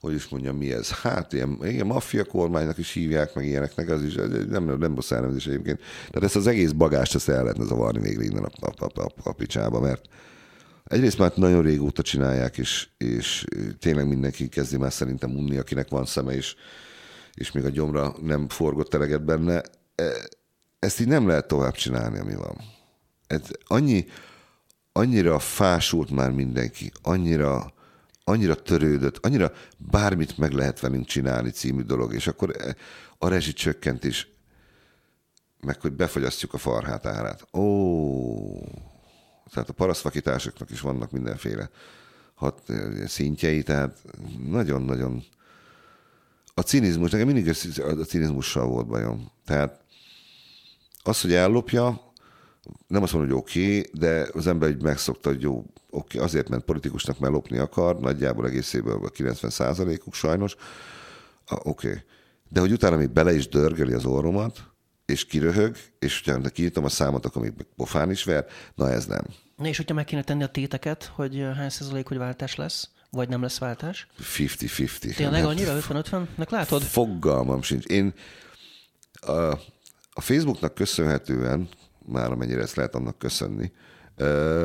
hogy is mondjam, mi ez? Hát ilyen, ilyen maffia kormánynak is hívják, meg ilyeneknek, az is nem, nem rossz elnevezés egyébként. Tehát ezt az egész bagást ezt el lehetne zavarni végre innen a, a, a, a, a picsába, mert egyrészt már nagyon régóta csinálják, és, és tényleg mindenki kezdi már szerintem unni, akinek van szeme, és, és még a gyomra nem forgott eleget benne. E, ezt így nem lehet tovább csinálni, ami van ez annyi, annyira fásult már mindenki, annyira, annyira törődött, annyira bármit meg lehet velünk csinálni című dolog, és akkor a rezsicsökkentés, meg hogy befogyasztjuk a farhát árát. Ó, tehát a parasztvakításoknak is vannak mindenféle hat szintjei, tehát nagyon-nagyon a cinizmus, nekem mindig a cinizmussal volt bajom. Tehát az, hogy ellopja, nem azt mondom, hogy oké, okay, de az ember így megszokta, hogy jó, oké, okay, azért ment politikusnak, mert lopni akar, nagyjából egészében a 90 uk sajnos, oké. Okay. De hogy utána még bele is dörgeli az orromat, és kiröhög, és hogyha kinyitom a számot, akkor még pofán is ver, na ez nem. Na és hogyha meg kéne tenni a téteket, hogy hány százalék, hogy váltás lesz, vagy nem lesz váltás? 50-50. Tényleg annyira 50-50-nek látod? Fogalmam sincs. Én a, a Facebooknak köszönhetően, már amennyire ezt lehet annak köszönni,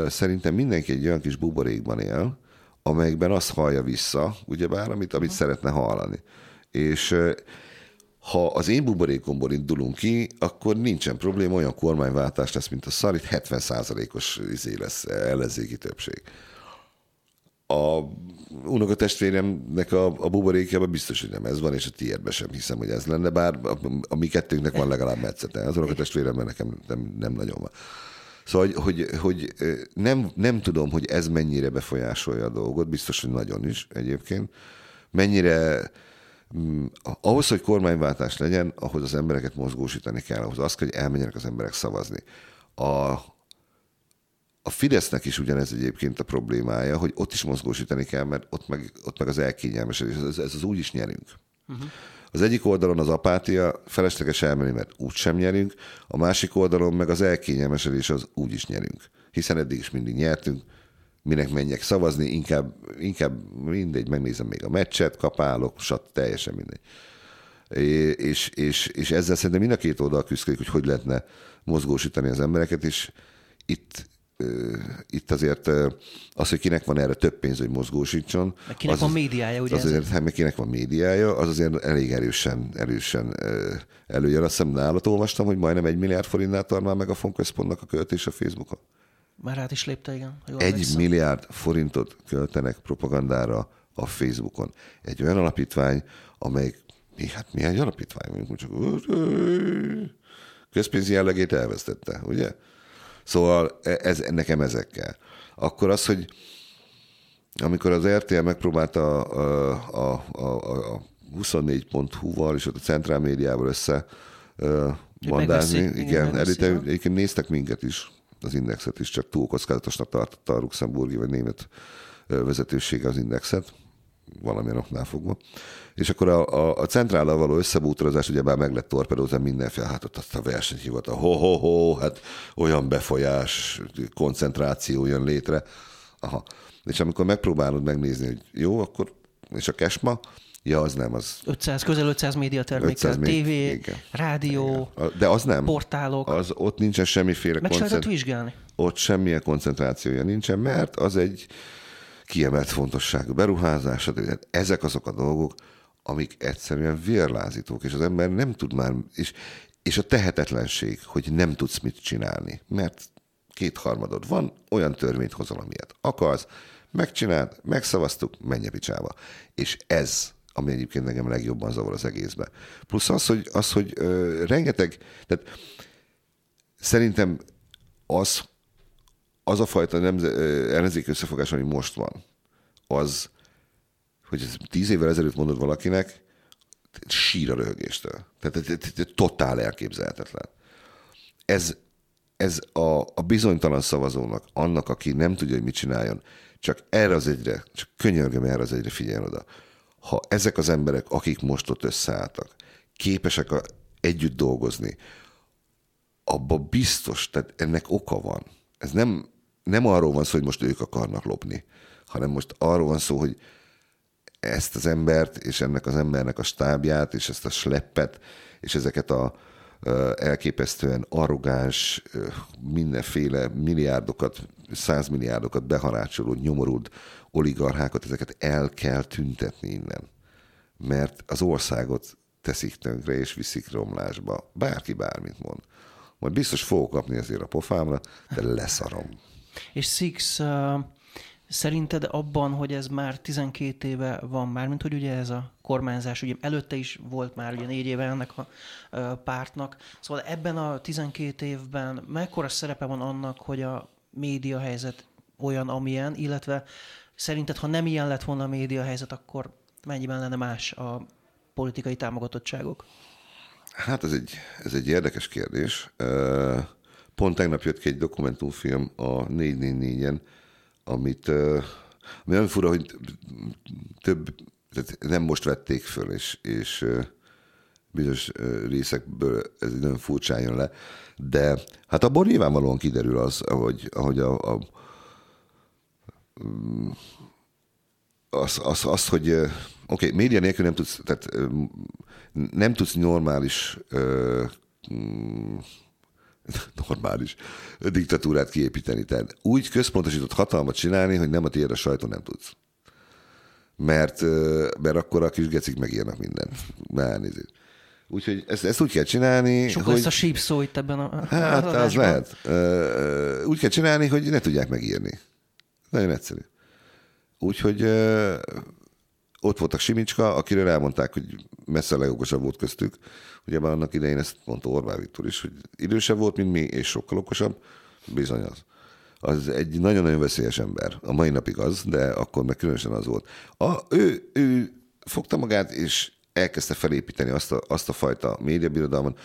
szerintem mindenki egy olyan kis buborékban él, amelyikben azt hallja vissza, ugyebár, amit, amit szeretne hallani. És ha az én buborékomból indulunk ki, akkor nincsen probléma, olyan kormányváltás lesz, mint a szar, itt 70%-os izé lesz ellenzéki többség. A unokatestvéremnek a, a buborékjában biztos, hogy nem ez van, és a tiédben sem hiszem, hogy ez lenne, bár a, a mi kettőnknek van legalább metszete. Az unokatestvéremben nekem nem, nem nagyon van. Szóval, hogy, hogy, hogy nem, nem tudom, hogy ez mennyire befolyásolja a dolgot, biztos, hogy nagyon is egyébként. Mennyire ahhoz, hogy kormányváltás legyen, ahhoz az embereket mozgósítani kell, ahhoz az kell, hogy elmenjenek az emberek szavazni. A, a Fidesznek is ugyanez egyébként a problémája, hogy ott is mozgósítani kell, mert ott meg, ott meg az elkényelmesedés, ez, ez az úgy is nyerünk. Uh-huh. Az egyik oldalon az apátia, felesleges elmenni, mert úgy sem nyerünk, a másik oldalon meg az elkényelmesedés, az úgy is nyerünk. Hiszen eddig is mindig nyertünk, minek menjek szavazni, inkább, inkább mindegy, megnézem még a meccset, kapálok, sat, teljesen mindegy. És, és, és ezzel szerintem mind a két oldal küzdik, hogy hogy lehetne mozgósítani az embereket, és itt, itt azért az, hogy kinek van erre több pénz, hogy mozgósítson. Meg kinek az, van médiája, ugye? Az azért, hát meg kinek van médiája, az azért elég erősen, erősen előjön. Azt hiszem nálat olvastam, hogy majdnem egy milliárd forintnál tartál meg a Fonközpontnak a költés a Facebookon. Már át is lépte, igen. Egy milliárd forintot költenek propagandára a Facebookon. Egy olyan alapítvány, amely, hát milyen alapítvány, mondjuk csak közpénzi jellegét elvesztette, ugye? Szóval e, ez, nekem ezekkel. Akkor az, hogy amikor az RTL megpróbálta a, a, a, a 24.hu-val és ott a centrál médiával össze bandázni, igen, igen egyébként néztek minket is, az indexet is, csak túl kockázatosnak tartotta a luxemburgi vagy német vezetősége az indexet, valamilyen oknál fogva. És akkor a, a, a centrállal való összebútorozás ugyebár meg lett torpedózva mindenféle, hát ott azt a versenyhivatal, ho-ho-ho, hát olyan befolyás, koncentráció jön létre. Aha. És amikor megpróbálod megnézni, hogy jó, akkor, és a kesma, Ja, az nem, az... 500, közel 500 médiatermékkel, TV, igen. rádió, igen. De az nem. portálok. Az, ott nincsen semmiféle Meg koncent... vizsgálni. Ott semmilyen koncentrációja nincsen, mert az egy kiemelt fontosságú beruházás. Ezek azok a dolgok, amik egyszerűen vérlázítók, és az ember nem tud már, és, és a tehetetlenség, hogy nem tudsz mit csinálni, mert kétharmadod van, olyan törvényt hozol, amilyet akarsz, megcsináld, megszavaztuk, menj a picsába. És ez ami egyébként nekem legjobban zavar az egészben. Plusz az, hogy, az, hogy ö, rengeteg, tehát szerintem az, az a fajta nemze, ellenzéki összefogás, ami most van, az, hogy ez tíz évvel ezelőtt mondod valakinek, sír a röhögéstől. Tehát totál elképzelhetetlen. Ez, ez a, a bizonytalan szavazónak, annak, aki nem tudja, hogy mit csináljon, csak erre az egyre, csak könyörgöm erre az egyre figyeljen oda ha ezek az emberek, akik most ott összeálltak, képesek a, együtt dolgozni, abba biztos, tehát ennek oka van. Ez nem, nem arról van szó, hogy most ők akarnak lopni, hanem most arról van szó, hogy ezt az embert, és ennek az embernek a stábját, és ezt a sleppet, és ezeket a elképesztően arrogáns, mindenféle milliárdokat, százmilliárdokat beharácsoló, nyomorult oligarchákat, ezeket el kell tüntetni innen. Mert az országot teszik tönkre és viszik romlásba. Bárki bármit mond. Majd biztos fogok kapni azért a pofámra, de leszarom. És Six, uh, szerinted abban, hogy ez már 12 éve van már, mint hogy ugye ez a kormányzás, ugye előtte is volt már ugye négy éve ennek a uh, pártnak, szóval ebben a 12 évben mekkora szerepe van annak, hogy a média helyzet olyan, amilyen, illetve szerinted, ha nem ilyen lett volna a média helyzet, akkor mennyiben lenne más a politikai támogatottságok? Hát ez egy, ez egy érdekes kérdés. Pont tegnap jött ki egy dokumentumfilm a 444-en, amit, ami olyan fura, hogy több, tehát nem most vették föl, és, és bizonyos részekből ez nagyon furcsán jön le, de hát abból nyilvánvalóan kiderül az, ahogy, ahogy a, a az, az, az, hogy oké, okay, média nélkül nem tudsz, tehát nem tudsz normális normális diktatúrát kiépíteni. Tehát úgy központosított hatalmat csinálni, hogy nem a tiéd a sajtó nem tudsz. Mert, mert akkor a kis gecik megírnak mindent. Elnézést. Úgyhogy ezt, ezt úgy kell csinálni, Sok hogy... lesz a sípszó itt ebben a Hát, az, az lehet. Úgy kell csinálni, hogy ne tudják megírni. Nagyon egyszerű. Úgyhogy ott voltak Simicska, akiről elmondták, hogy messze a legokosabb volt köztük. Ugye már annak idején ezt mondta Orbán Viktor is, hogy idősebb volt, mint mi, és sokkal okosabb. Bizony az. Az egy nagyon-nagyon veszélyes ember. A mai napig az, de akkor meg különösen az volt. A, ő, ő fogta magát, és elkezdte felépíteni azt a, azt a fajta médiabirodalmat,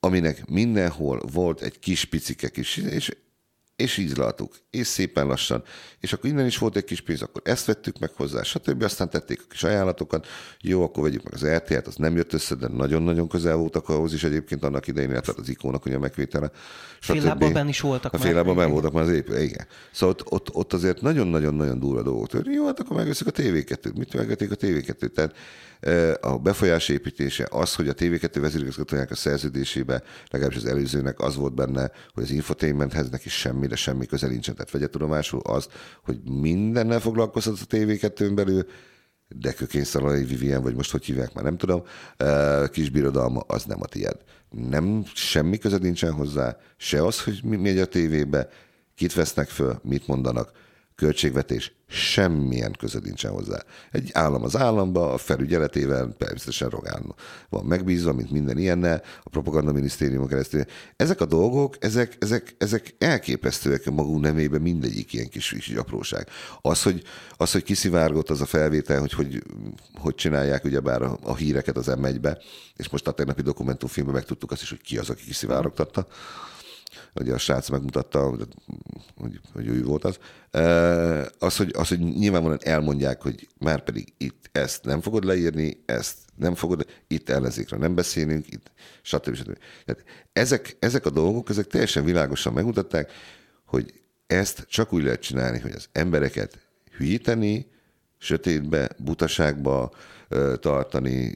aminek mindenhol volt egy kis picike kis, és és ízlaltuk, és szépen lassan. És akkor innen is volt egy kis pénz, akkor ezt vettük meg hozzá, stb. Aztán tették a kis ajánlatokat, jó, akkor vegyük meg az RTL-t, az nem jött össze, de nagyon-nagyon közel voltak ahhoz is egyébként annak idején, illetve az ikónak a megvétele. Fél ben is voltak A fél ben voltak már az épül, igen. Szóval ott, ott, ott azért nagyon-nagyon-nagyon durva dolgok történt. Jó, hát akkor megveszik a TV2-t. Mit megvették a TV2-t? Tehát a befolyás építése, az, hogy a TV2 vezérigazgatójának a szerződésébe, legalábbis az előzőnek az volt benne, hogy az infotainmenthez neki semmi, de semmi köze nincsen. Tehát vegye tudomásul az, hogy mindennel foglalkozhat a TV2-n belül, de Kökényszalai Vivien, vagy most hogy hívják, már nem tudom, kis birodalma, az nem a tied. Nem, semmi köze nincsen hozzá, se az, hogy mi megy a tévébe, kit vesznek föl, mit mondanak, költségvetés semmilyen között nincsen hozzá. Egy állam az államba, a felügyeletével természetesen Rogán van megbízva, mint minden ilyennel, a propaganda minisztérium keresztül. Ezek a dolgok, ezek, ezek, ezek elképesztőek a magunk nemében mindegyik ilyen kis, kis apróság. Az, hogy, az, hogy kiszivárgott az a felvétel, hogy hogy, hogy csinálják ugyebár a, a híreket az M1-be, és most a tegnapi dokumentumfilmben megtudtuk azt is, hogy ki az, aki kiszivárogtatta ugye a srác megmutatta, hogy, hogy ő volt az, az hogy, az, hogy nyilvánvalóan elmondják, hogy már pedig itt ezt nem fogod leírni, ezt nem fogod, itt ellenzékre nem beszélünk, itt, stb. stb. Tehát ezek, ezek a dolgok, ezek teljesen világosan megmutatták, hogy ezt csak úgy lehet csinálni, hogy az embereket hülyíteni, sötétbe, butaságba, tartani,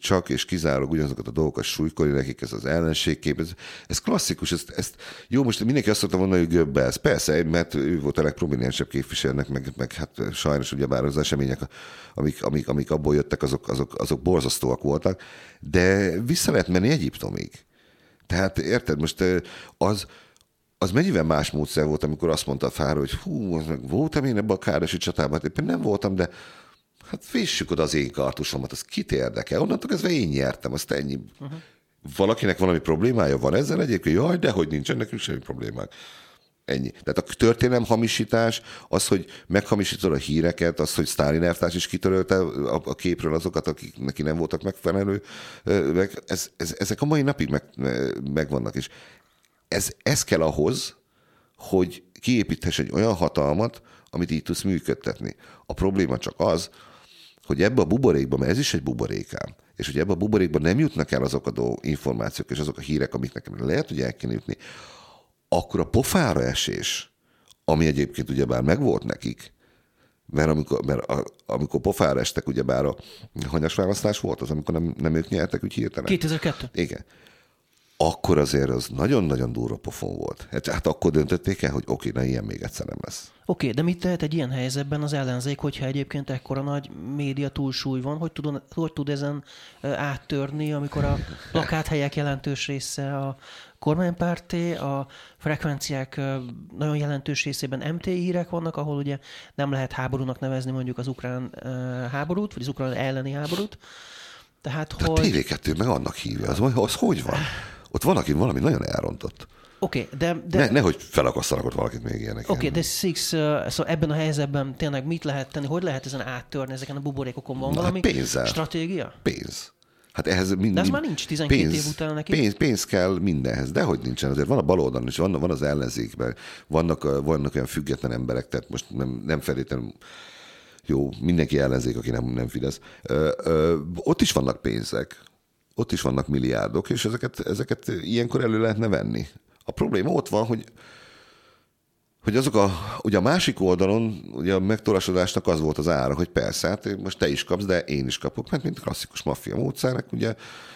csak és kizárólag ugyanazokat a dolgokat súlykolni nekik, ez az ellenségkép, ez, ez klasszikus, ezt, ezt, jó, most mindenki azt szokta mondani, hogy Göbbels, persze, mert ő volt a legprominensebb képviselőnek, meg, meg hát sajnos ugyebár az események, amik, amik, amik abból jöttek, azok, azok, azok borzasztóak voltak, de vissza lehet menni Egyiptomig. Tehát érted, most az, az mennyivel más módszer volt, amikor azt mondta a fára, hogy hú, voltam én ebben a károsi csatában, hát éppen nem voltam, de hát fissük oda az én kartusomat, az kit érdekel? Onnantól kezdve én nyertem, azt ennyi. Uh-huh. Valakinek valami problémája van ezzel egyébként? Jaj, de hogy nincsen nekünk semmi problémák. Ennyi. Tehát a történelem hamisítás, az, hogy meghamisítod a híreket, az, hogy Sztálin elvtárs is kitörölte a, a képről azokat, akik neki nem voltak megfelelő, meg, ez, ez, ezek a mai napig meg, megvannak. És ez, ez kell ahhoz, hogy kiépíthess egy olyan hatalmat, amit így tudsz működtetni. A probléma csak az, hogy ebbe a buborékba, mert ez is egy buborékám, és hogy ebbe a buborékba nem jutnak el azok a dolgok, információk és azok a hírek, amik nekem lehet, hogy el kéne jutni, akkor a pofára esés, ami egyébként ugyebár megvolt nekik, mert amikor, mert a, amikor pofára estek, ugyebár a hanyas választás volt az, amikor nem, nem ők nyertek úgy hirtelen. 2002. Igen akkor azért az nagyon-nagyon durva pofon volt. Hát, hát akkor döntötték el, hogy oké, na ilyen még egyszer nem lesz. Oké, de mit tehet egy ilyen helyzetben az ellenzék, hogyha egyébként ekkora nagy média túlsúly van? Hogy tud, hogy tud ezen áttörni, amikor a plakáthelyek jelentős része a kormánypárté, a frekvenciák nagyon jelentős részében MT hírek vannak, ahol ugye nem lehet háborúnak nevezni mondjuk az ukrán háborút, vagy az ukrán elleni háborút. Tehát, hogy... A TV2 meg annak hívja, az, az hogy van? Ott valaki valami nagyon elrontott. Oké, okay, de... de... Ne, nehogy felakasszanak ott valakit még ilyenek. Oké, okay, de Six, uh, szóval ebben a helyzetben tényleg mit lehet tenni? Hogy lehet ezen áttörni ezeken a buborékokon? Van Na, valami pénzzel. stratégia? Pénz. Hát ehhez mind, De ez már nincs 12 pénz, év után neki. Pénz, pénz kell mindenhez, de hogy nincsen. Azért van a baloldalon is, van, van az ellenzékben, vannak, vannak olyan független emberek, tehát most nem, nem feltétlenül jó, mindenki ellenzék, aki nem, nem Fidesz. Ö, ö, ott is vannak pénzek, ott is vannak milliárdok, és ezeket, ezeket ilyenkor elő lehetne venni. A probléma ott van, hogy hogy azok a, ugye a másik oldalon, ugye a megtorasodásnak az volt az ára, hogy persze, hát most te is kapsz, de én is kapok, mert mint klasszikus maffia módszerek, ugye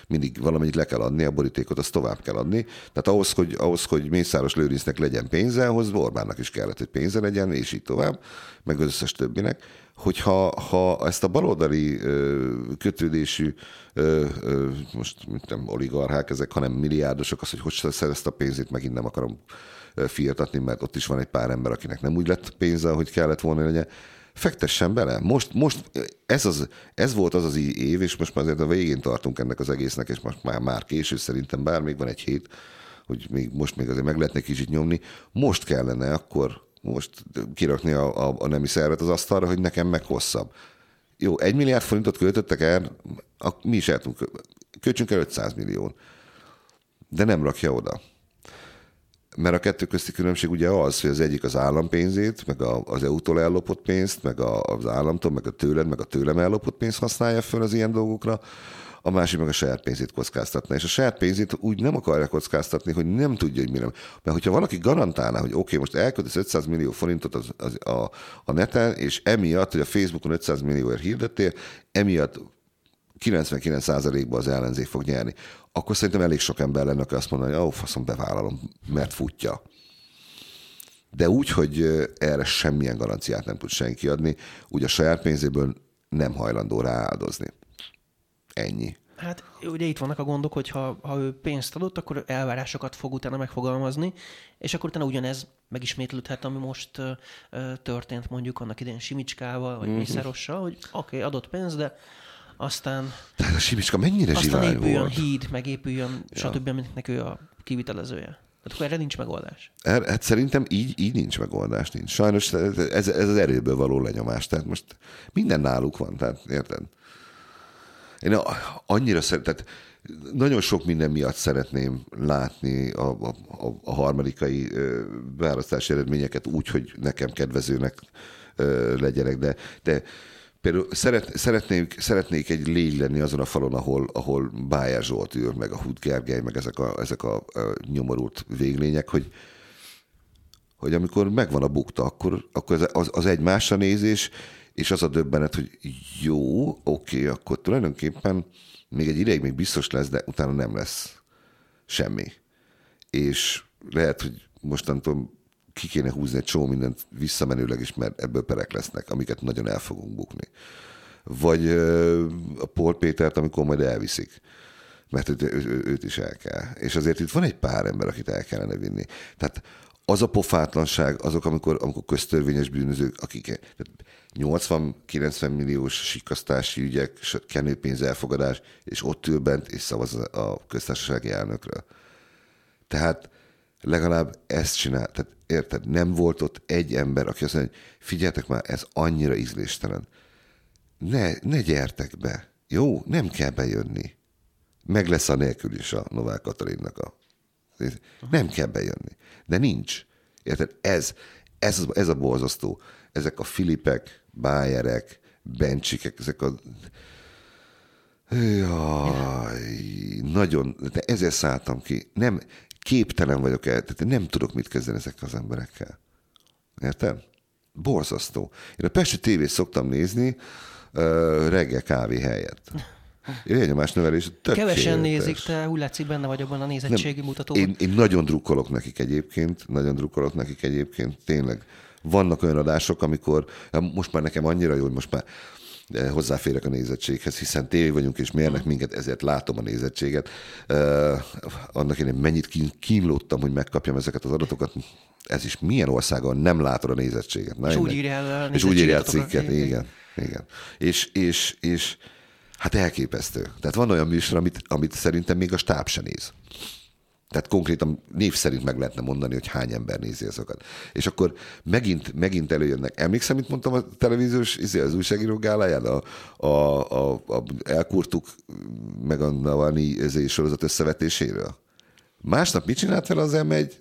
mindig valamennyit le kell adni, a borítékot azt tovább kell adni. Tehát ahhoz, hogy, ahhoz, hogy Mészáros Lőrincnek legyen pénze, ahhoz Orbánnak is kellett, hogy pénze legyen, és így tovább, meg az összes többinek hogyha ha ezt a baloldali ö, kötődésű, ö, ö, most nem oligarchák ezek, hanem milliárdosok, az, hogy hogy szerezte a pénzét, megint nem akarom fiatatni, mert ott is van egy pár ember, akinek nem úgy lett pénze, hogy kellett volna legyen. Fektessen bele. Most, most ez, az, ez volt az az év, és most már azért a végén tartunk ennek az egésznek, és most már, már késő szerintem, bár még van egy hét, hogy még, most még azért meg lehetne kicsit nyomni. Most kellene akkor most kirakni a, a, a nemi szervet az asztalra, hogy nekem meg hosszabb. Jó, egy milliárd forintot költöttek el, a, mi is el tudunk, költsünk el 500 millió. De nem rakja oda. Mert a kettő közti különbség ugye az, hogy az egyik az állampénzét, meg a, az EU-tól ellopott pénzt, meg a, az államtól, meg a tőled, meg a tőlem ellopott pénzt használja föl az ilyen dolgokra, a másik meg a saját pénzét kockáztatna. És a saját pénzét úgy nem akarja kockáztatni, hogy nem tudja, hogy mi nem. Mert hogyha valaki garantálná, hogy oké, okay, most elköltesz 500 millió forintot az, az, a, a neten, és emiatt, hogy a Facebookon 500 millióért hirdettél, emiatt 99%-ban az ellenzék fog nyerni, akkor szerintem elég sok ember lenne, aki azt mondaná, hogy ó, faszom, bevállalom, mert futja. De úgy, hogy erre semmilyen garanciát nem tud senki adni, úgy a saját pénzéből nem hajlandó rááldozni. Ennyi. Hát ugye itt vannak a gondok, hogy ha, ha ő pénzt adott, akkor elvárásokat fog utána megfogalmazni, és akkor utána ugyanez megismétlődhet, ami most uh, történt mondjuk annak idején Simicskával, vagy mm-hmm. Mészárossal, hogy oké, okay, adott pénzt, de aztán... Tehát a Simicska mennyire Aztán épüljön volt? híd, meg épüljön, ja. stb., mint ő a kivitelezője. Tehát akkor erre nincs megoldás. Er, hát szerintem így, így nincs megoldás, nincs. Sajnos ez, ez az erőből való lenyomás. Tehát most minden náluk van, tehát érted? Én annyira szeretem, nagyon sok minden miatt szeretném látni a, a, a harmadikai választási eredményeket úgy, hogy nekem kedvezőnek legyenek, de, de például szeret, szeretnék, szeretnék egy légy lenni azon a falon, ahol, ahol Bájer Zsolt ül, meg a Hud Gergely, meg ezek a, ezek a, a nyomorult véglények, hogy, hogy amikor megvan a bukta, akkor, akkor az, az egymásra nézés, és az a döbbenet, hogy jó, oké, akkor tulajdonképpen még egy ideig még biztos lesz, de utána nem lesz semmi. És lehet, hogy mostantól ki kéne húzni egy csomó mindent visszamenőleg is, mert ebből perek lesznek, amiket nagyon el fogunk bukni. Vagy a Paul Pétert, amikor majd elviszik mert őt, ő, őt is el kell. És azért itt van egy pár ember, akit el kellene vinni. Tehát az a pofátlanság, azok, amikor, amikor köztörvényes bűnözők, akik 80-90 milliós sikasztási ügyek, kenőpénz elfogadás, és ott ül bent, és szavaz a köztársasági elnökről. Tehát legalább ezt csinál. Tehát érted, nem volt ott egy ember, aki azt mondja, hogy figyeljetek már, ez annyira ízléstelen. Ne, ne gyertek be. Jó, nem kell bejönni. Meg lesz a nélkül is a Novák Katalinnak a... Nem kell bejönni. De nincs. Érted? Ez, ez, ez a borzasztó. Ezek a Filipek, Bájerek, Bencsikek, ezek a Jaj, nagyon, de ezért szálltam ki. Nem, képtelen vagyok el, tehát nem tudok mit kezdeni ezekkel az emberekkel. Érted? Borzasztó. Én a Pesti tévét szoktam nézni uh, reggel kávé helyett. Érnyomás növelés Kevesen nézik, te úgy látszik benne vagy abban a nézettségi mutatóban. Én, én nagyon drukkolok nekik egyébként, nagyon drukkolok nekik egyébként, tényleg. Vannak olyan adások, amikor most már nekem annyira jó, hogy most már eh, hozzáférek a nézettséghez, hiszen tévé vagyunk, és mérnek minket, ezért látom a nézettséget. Uh, annak én mennyit kínlódtam, hogy megkapjam ezeket az adatokat. Ez is milyen országon nem látod a nézettséget. Na, és, úgy írja el a és úgy írja a cikket, igen. igen. igen. És, és, és Hát elképesztő. Tehát van olyan műsor, amit, amit szerintem még a stáb se néz. Tehát konkrétan név szerint meg lehetne mondani, hogy hány ember nézi azokat. És akkor megint, megint előjönnek. Emlékszem, mit mondtam a televíziós, izé, az újságíró gáláján? A, a, a, a, elkurtuk meg a Navalnyi sorozat összevetéséről. Másnap mit csinált fel az M1?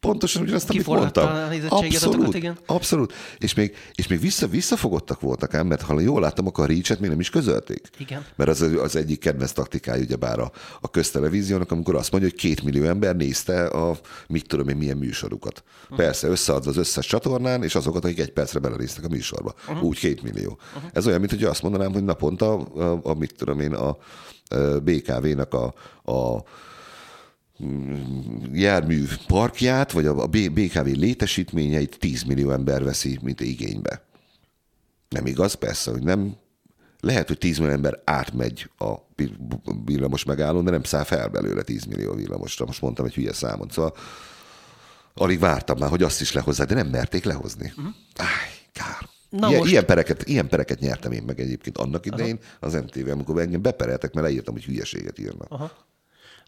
Pontosan ugyanazt, amit mondtam. Abszolút, igen. abszolút. És még, és még vissza, visszafogottak voltak ám, mert ha jól láttam, akkor a reach még nem is közölték. Igen. Mert az, az egyik kedvenc taktikája ugyebár a, a köztelevíziónak, amikor azt mondja, hogy két millió ember nézte a mit tudom én milyen műsorukat. Uh-huh. Persze, összeadva az összes csatornán, és azokat, akik egy percre belenéztek a műsorba. Uh-huh. Úgy két millió. Uh-huh. Ez olyan, mint hogy azt mondanám, hogy naponta a, a, a mit tudom én, a, a BKV-nak a, a jármű parkját, vagy a BKV létesítményeit 10 millió ember veszi, mint igénybe. Nem igaz, persze, hogy nem. Lehet, hogy 10 millió ember átmegy a villamos megállón, de nem száll fel belőle 10 millió villamosra. Most mondtam egy hülye számot. Szóval alig vártam már, hogy azt is lehozzák, de nem merték lehozni. Uh-huh. Áj, kár. Na ilyen, most... ilyen, pereket, ilyen pereket nyertem én meg egyébként annak idején Aha. az MTV, amikor engem bepereltek, mert leírtam, hogy hülyeséget írnak. Aha.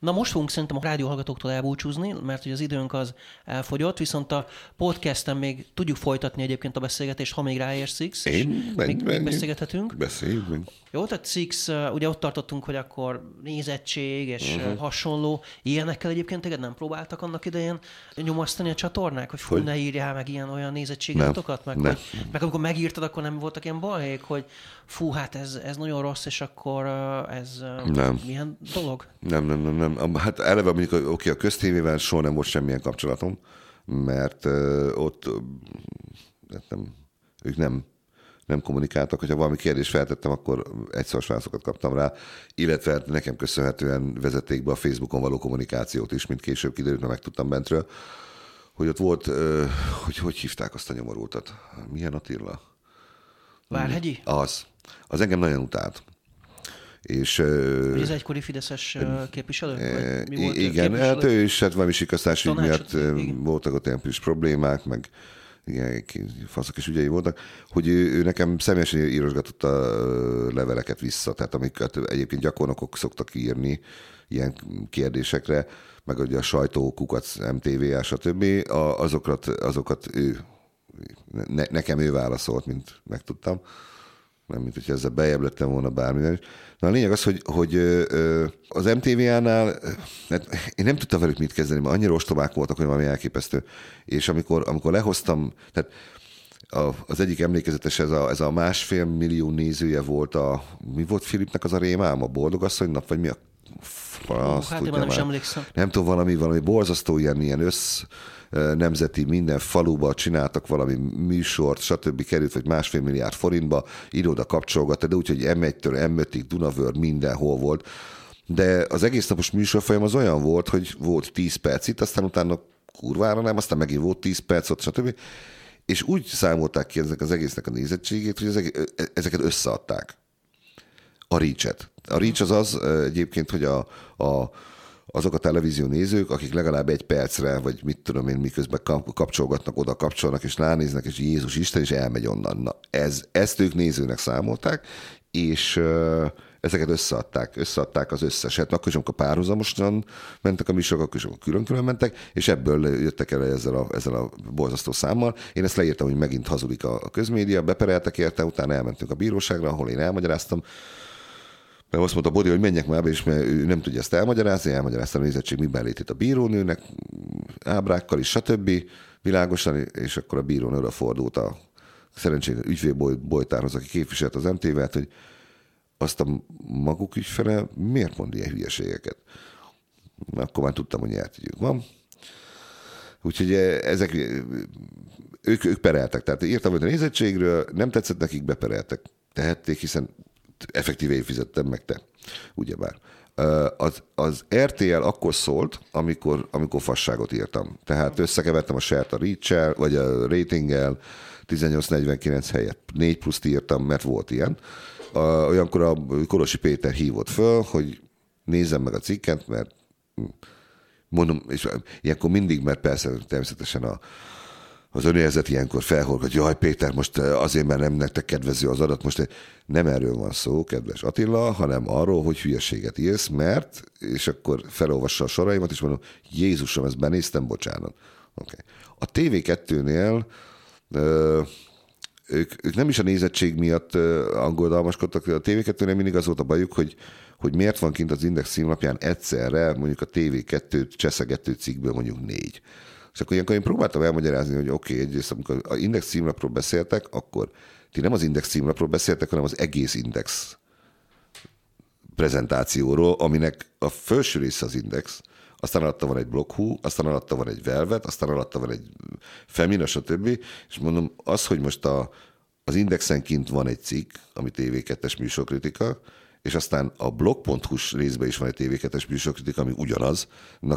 Na most fogunk szerintem a rádióhallgatóktól elbúcsúzni, mert hogy az időnk az elfogyott, viszont a podcasten még tudjuk folytatni egyébként a beszélgetést, ha még ráérsz Six, Én, még, még beszélgethetünk. Beszéljünk. Jó, tehát Six, ugye ott tartottunk, hogy akkor nézettség és uh-huh. hasonló. Ilyenekkel egyébként téged nem próbáltak annak idején nyomasztani a csatornák, hogy hogy? ne írjál meg ilyen olyan nézettségatokat, meg, hogy, meg amikor megírtad, akkor nem voltak ilyen balhék, hogy fú, hát ez, ez nagyon rossz, és akkor ez nem. milyen dolog? Nem, nem, nem, nem. Hát eleve mondjuk, oké, okay, a köztévével soha nem volt semmilyen kapcsolatom, mert uh, ott uh, nem, ők nem nem kommunikáltak, hogyha valami kérdést feltettem, akkor egyszer válaszokat kaptam rá, illetve nekem köszönhetően vezették be a Facebookon való kommunikációt is, mint később kiderült, mert megtudtam bentről, hogy ott volt, hogy hogy hívták azt a nyomorultat? Milyen Attila? Várhegyi? Az. Az engem nagyon utált. És, Hogy ez egykori Fideszes képviselő? mi volt igen, hát ő is, hát valami sikasztás miatt voltak ott ilyen problémák, meg igen, faszok és ügyei voltak, hogy ő, ő nekem személyesen írosgatott a leveleket vissza, tehát amiket egyébként gyakornokok szoktak írni ilyen kérdésekre, meg ugye a sajtó, kukac, MTV, stb. azokat, azokat ő, ne, nekem ő válaszolt, mint megtudtam nem mint hogy ezzel bejebb lettem volna bármivel. Na a lényeg az, hogy, hogy az MTV-nál, hát én nem tudtam velük mit kezdeni, mert annyira ostobák voltak, hogy valami elképesztő. És amikor, amikor lehoztam, tehát az egyik emlékezetes, ez a, ez a másfél millió nézője volt a, mi volt Filipnek az a rémám, a boldogasszony nap, vagy mi a Fransz, hát tudja, nem, már. emlékszem. Nem tudom, valami, valami borzasztó ilyen, ilyen össz nemzeti minden faluba csináltak valami műsort, stb. került, vagy másfél milliárd forintba, iroda kapcsolgatta, de úgyhogy M1-től M5-ig, Dunavör, mindenhol volt. De az egész napos műsorfolyam az olyan volt, hogy volt 10 perc itt, aztán utána kurvára nem, aztán megint volt 10 perc ott, stb. És úgy számolták ki ezek az egésznek a nézettségét, hogy ezek, ezeket összeadták. A reach-et. A reach az az egyébként, hogy a, a azok a televízió nézők, akik legalább egy percre, vagy mit tudom én, miközben kapcsolgatnak, oda kapcsolnak, és ránéznek, és Jézus Isten, és elmegy onnan. Na, ez, ezt ők nézőnek számolták, és ezeket összeadták, összeadták az összeset. Akkor is, amikor párhuzamosan mentek a műsorok, akkor is, amikor külön-külön mentek, és ebből jöttek el ezzel a, ezzel a borzasztó számmal. Én ezt leírtam, hogy megint hazudik a közmédia, bepereltek érte, utána elmentünk a bíróságra, ahol én elmagyaráztam, mert azt mondta Bodi, hogy menjek már be, és mert ő nem tudja ezt elmagyarázni, elmagyarázta a nézettség miben létét a bírónőnek, ábrákkal is, stb. világosan, és akkor a bíró nőre fordult a szerencsére ügyvédbolytárhoz, aki képviselt az MT-vet, hogy azt a maguk ügyfele miért mond ilyen hülyeségeket. Akkor már tudtam, hogy nyert van. Úgyhogy ezek, ők, ők pereltek. Tehát írtam, hogy a nézettségről nem tetszett nekik, bepereltek. Tehették, hiszen effektíve én fizettem meg te, ugyebár. Az, az RTL akkor szólt, amikor, amikor fasságot írtam. Tehát összekevertem a sert a reach vagy a ratinggel, 1849 helyett 4 pluszt írtam, mert volt ilyen. Olyankor a Korosi Péter hívott föl, hogy nézzem meg a cikket, mert hm, mondom, és ilyenkor mindig, mert persze természetesen a, az önérzet ilyenkor felhorgat, jaj Péter, most azért, mert nem nektek kedvező az adat, most nem erről van szó, kedves Attila, hanem arról, hogy hülyeséget írsz, mert, és akkor felolvassa a soraimat, és mondom, Jézusom, ezt benéztem, bocsánat. Okay. A TV2-nél ö, ők, ők nem is a nézettség miatt angolodalmaskodtak, a TV2-nél mindig az volt a bajuk, hogy, hogy miért van kint az Index címlapján egyszerre mondjuk a TV2 cseszegető cikkből mondjuk négy. És akkor ilyenkor én próbáltam elmagyarázni, hogy oké, okay, egyrészt amikor a Index címlapról beszéltek, akkor ti nem az Index címlapról beszéltek, hanem az egész Index prezentációról, aminek a felső része az Index, aztán alatta van egy blokkhú, aztán alatta van egy velvet, aztán alatta van egy femina, stb. És mondom, az, hogy most a, az indexen kint van egy cikk, ami TV2-es műsorkritika, és aztán a blog.hu-s részben is van egy TV2-es műsorkritika, ami ugyanaz,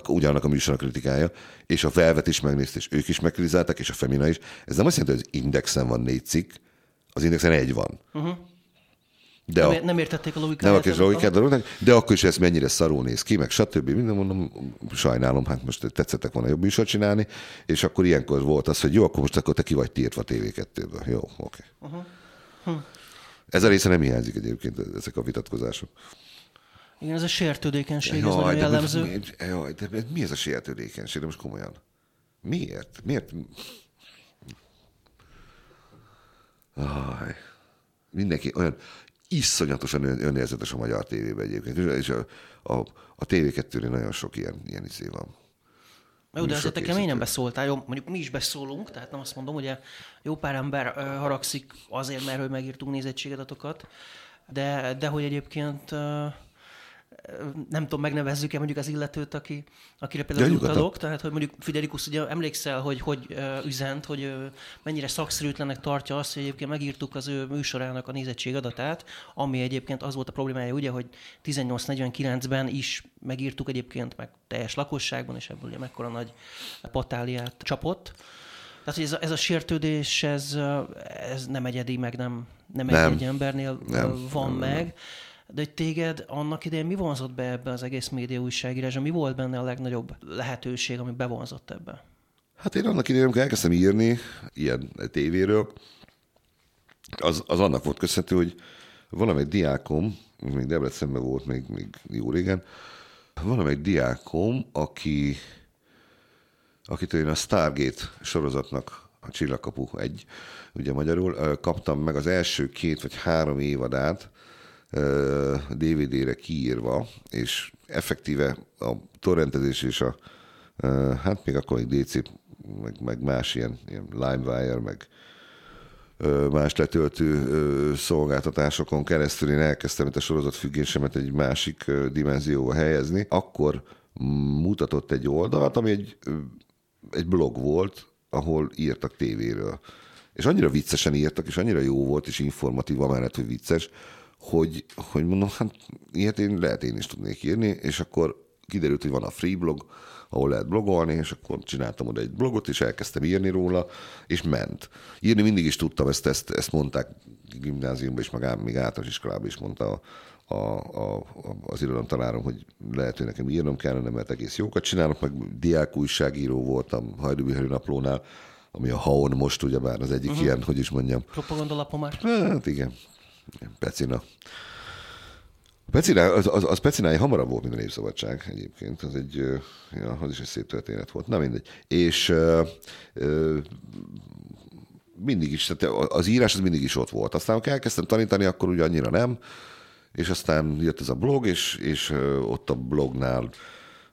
ugyanak a kritikája, és a Velvet is megnézte, és ők is megkritizálták, és a Femina is. Ez nem azt jelenti, hogy az Indexen van négy cikk, az Indexen egy van. Uh-huh. De nem, a, nem értették a logikáját. Nem a logikát a de akkor is ez mennyire szarul néz ki, meg stb. Minden mondom, sajnálom, hát most tetszettek volna jobb műsor csinálni, és akkor ilyenkor volt az, hogy jó, akkor most akkor te ki vagy tiltva TV2-ből. Jó, oké. Okay. Uh-huh. Hm. Ez a része nem hiányzik egyébként, ezek a vitatkozások. Igen, ez a sértődékenység, jaj, ez nagyon jellemző. Most, jaj, de mi ez a sértődékenység, de most komolyan? Miért? Miért? Aj, mindenki olyan iszonyatosan önérzetes a magyar tévében egyébként, és a, a, a TV2-nél nagyon sok ilyen, ilyen izé van. Jó, de azért nekem én nem beszóltál, jó, mondjuk mi is beszólunk, tehát nem azt mondom, hogy jó pár ember haragszik azért, mert hogy megírtunk nézettségadatokat, de, de hogy egyébként nem tudom, megnevezzük-e mondjuk az illetőt, aki, akire például ja, utalok, tehát hogy mondjuk Fidelikus ugye emlékszel, hogy hogy uh, üzent, hogy uh, mennyire szakszerűtlenek tartja azt, hogy egyébként megírtuk az ő műsorának a nézettség adatát, ami egyébként az volt a problémája, ugye, hogy 1849-ben is megírtuk egyébként, meg teljes lakosságban, és ebből ugye mekkora nagy patáliát csapott. Tehát, hogy ez a, ez a sértődés, ez, ez nem egyedi, meg nem, nem, nem. egy, egy embernél nem, van nem, meg. Nem de hogy téged annak idején mi vonzott be ebbe az egész média újságírásra? Mi volt benne a legnagyobb lehetőség, ami bevonzott ebbe? Hát én annak idején, amikor elkezdtem írni ilyen tévéről, az, az annak volt köszönhető, hogy valamelyik diákom, még Debrecenben volt még, még jó régen, valamelyik diákom, aki, akitől én a Stargate sorozatnak a Csillagkapu egy, ugye magyarul, kaptam meg az első két vagy három évadát, DVD-re kiírva, és effektíve a torrentezés és a, hát még akkor egy DC, meg, meg más ilyen, ilyen LimeWire, meg más letöltő szolgáltatásokon keresztül én elkezdtem itt a sorozat függésemet egy másik dimenzióba helyezni, akkor mutatott egy oldalt, ami egy, egy blog volt, ahol írtak tévéről. És annyira viccesen írtak, és annyira jó volt, és informatív, amellett, hogy vicces, hogy, hogy mondom, hát ilyet én lehet én is tudnék írni, és akkor kiderült, hogy van a free blog, ahol lehet blogolni, és akkor csináltam oda egy blogot, és elkezdtem írni róla, és ment. Írni mindig is tudtam, ezt, ezt, ezt mondták gimnáziumban is, meg még általános iskolában is mondta a, a, a, az irodalomtanárom, hogy lehet, hogy nekem írnom kellene, mert egész jókat csinálok, meg diák újságíró voltam Hajdubihari naplónál, ami a Haon most ugyebár az egyik uh-huh. ilyen, hogy is mondjam. Propagandalapom már. Hát igen, Pecina. Pecina, az, az, az Pecinája hamarabb volt, mint a Népszabadság egyébként. Az egy, ja, az is egy szép történet volt. Na mindegy. És uh, mindig is, tehát az írás az mindig is ott volt. Aztán, amikor elkezdtem tanítani, akkor ugye annyira nem, és aztán jött ez a blog, és, és ott a blognál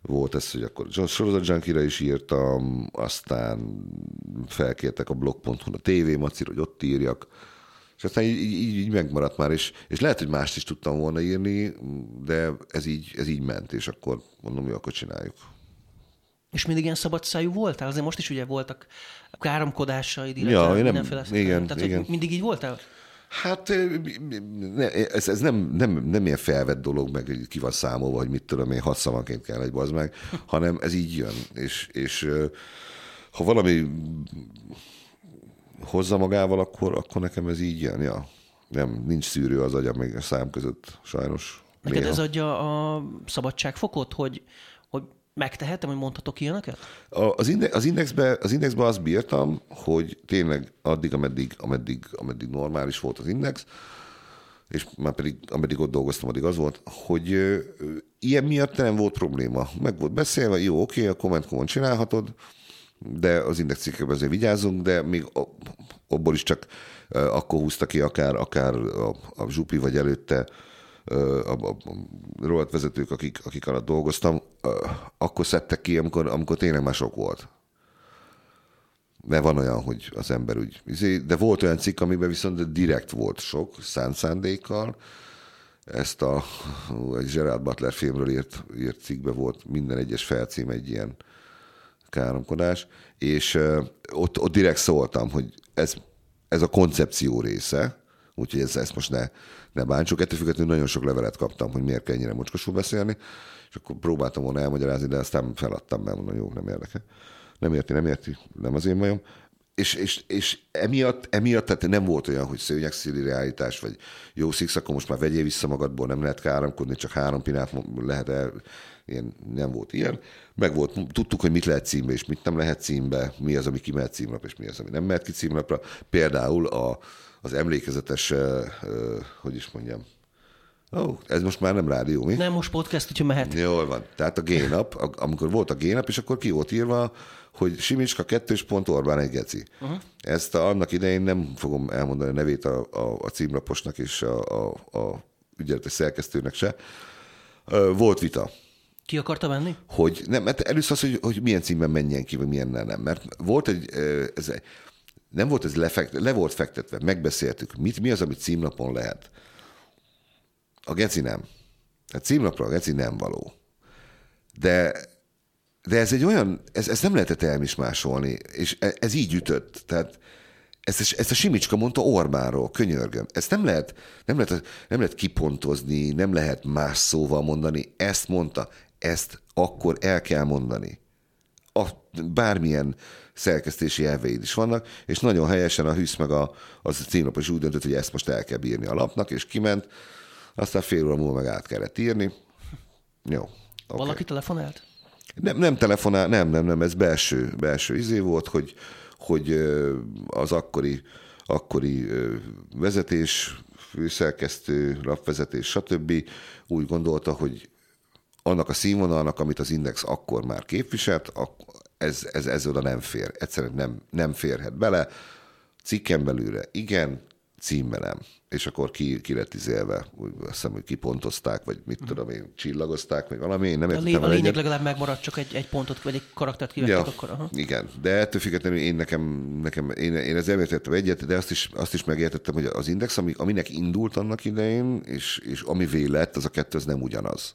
volt ez, hogy akkor sorozat is írtam, aztán felkértek a blog.hu a TV Macir, hogy ott írjak, és aztán így, így, így megmaradt már, és, és lehet, hogy mást is tudtam volna írni, de ez így, ez így ment, és akkor mondom, hogy akkor csináljuk. És mindig ilyen szabadszájú voltál? Azért most is ugye voltak káromkodásaid, illetve ja, nem, mindenféle. Igen, Tehát, igen. mindig így voltál? Hát ez, ez nem, nem, nem ilyen felvett dolog, meg ki van számolva, hogy mit tudom én, hat szavanként kell egy bazd meg, hanem ez így jön. És, és ha valami hozza magával, akkor, akkor nekem ez így jön. Ja. Nem, nincs szűrő az agyam még a szám között, sajnos. Neked néha. ez adja a szabadságfokot, hogy, hogy megtehetem, hogy mondhatok ilyeneket? Az, inde, az, indexbe, az indexbe azt bírtam, hogy tényleg addig, ameddig, ameddig, ameddig normális volt az index, és már pedig, ameddig ott dolgoztam, addig az volt, hogy ö, ilyen miatt nem volt probléma. Meg volt beszélve, jó, oké, a komment csinálhatod, de az index cikkekben azért vigyázzunk, de még abból is csak ö, akkor húzta ki akár, akár a, a Zsupi, vagy előtte ö, a, a, a rovatvezetők, akik, akik alatt dolgoztam, ö, akkor szedtek ki, amikor, amikor tényleg már sok volt. Mert van olyan, hogy az ember úgy... izé- De volt olyan cikk, amiben viszont direkt volt sok, szánt szándékkal. Ezt a egy Gerard Butler filmről írt, írt cikkbe volt minden egyes felcím egy ilyen káromkodás, és ott, ott direkt szóltam, hogy ez, ez a koncepció része, úgyhogy ez, ezt most ne, ne bántsuk. Ettől függetlenül nagyon sok levelet kaptam, hogy miért kell ennyire mocskosul beszélni, és akkor próbáltam volna elmagyarázni, de aztán feladtam, mert mondom, jó, nem érdekel. Nem érti, nem érti, nem az én bajom. És, és, és emiatt, emiatt tehát nem volt olyan, hogy szőnyegszíli realitás, vagy jó szix, akkor most már vegyél vissza magadból, nem lehet káromkodni, csak három pinát lehet el, ilyen, nem volt ilyen. Meg volt, tudtuk, hogy mit lehet címbe, és mit nem lehet címbe, mi az, ami kimehet címlapra, és mi az, ami nem mehet ki címlapra. Például a, az emlékezetes, hogy is mondjam, Ó, oh, ez most már nem rádió, mi? Nem, most podcast, úgyhogy mehet. Jól van. Tehát a génap, amikor volt a génap, és akkor ki volt írva, hogy Simicska kettős pont Orbán egy geci. Uh-huh. Ezt a, annak idején nem fogom elmondani a nevét a, a, a címlaposnak és a, a, a ügyeletes szerkesztőnek se. Volt vita, Ki akarta venni? hogy nem, mert először az, hogy, hogy milyen címben menjen ki, vagy milyennel nem. Mert volt egy, ez, nem volt ez lefekt, le volt fektetve, megbeszéltük, mit, mi az, ami címlapon lehet. A geci nem. A címlapra a geci nem való. De, de ez egy olyan, ez, ez nem lehetett elmismásolni, és e- ez így ütött. Tehát ezt, ezt a Simicska mondta Orbánról, könyörgöm. Ezt nem lehet, nem, lehet, nem lehet kipontozni, nem lehet más szóval mondani. Ezt mondta, ezt akkor el kell mondani. A, bármilyen szerkesztési elveid is vannak, és nagyon helyesen a Hűsz meg a, az a címlap is úgy döntött, hogy ezt most el kell bírni a lapnak, és kiment, aztán fél óra múlva meg át kellett írni. Jó. Okay. Valaki telefonált? Nem, nem telefonál, nem, nem, nem, ez belső, belső izé volt, hogy, hogy az akkori, akkori vezetés, főszerkesztő, lapvezetés, stb. úgy gondolta, hogy annak a színvonalnak, amit az Index akkor már képviselt, ez, ez, ez oda nem fér. Egyszerűen nem, nem férhet bele. Cikken belülre igen, címbe nem. És akkor ki, ki lett izélve, úgy azt hiszem, hogy kipontozták, vagy mit tudom én, csillagozták, vagy valami, én nem A, lé- a lényeg egyet. legalább megmaradt, csak egy, egy pontot, vagy egy karaktert kivettek Ja, akkor. Aha. igen, de ettől függetlenül én nekem, nekem én, én ezzel értettem egyet, de azt is, azt is megértettem, hogy az index, ami, aminek indult annak idején, és, és ami lett, az a kettő, az nem ugyanaz.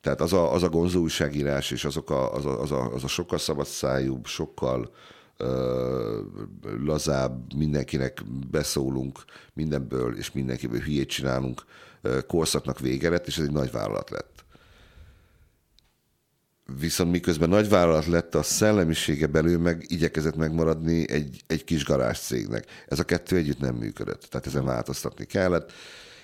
Tehát az a, az a gonzó újságírás, és azok a, az, a, az, a, az a sokkal szabadszájúbb, sokkal ö, lazább, mindenkinek beszólunk mindenből, és mindenkiből hülyét csinálunk, ö, korszaknak vége lett, és ez egy nagy vállalat lett. Viszont miközben nagyvállalat lett, a szellemisége belül meg igyekezett megmaradni egy, egy kis garázs cégnek. Ez a kettő együtt nem működött, tehát ezen változtatni kellett,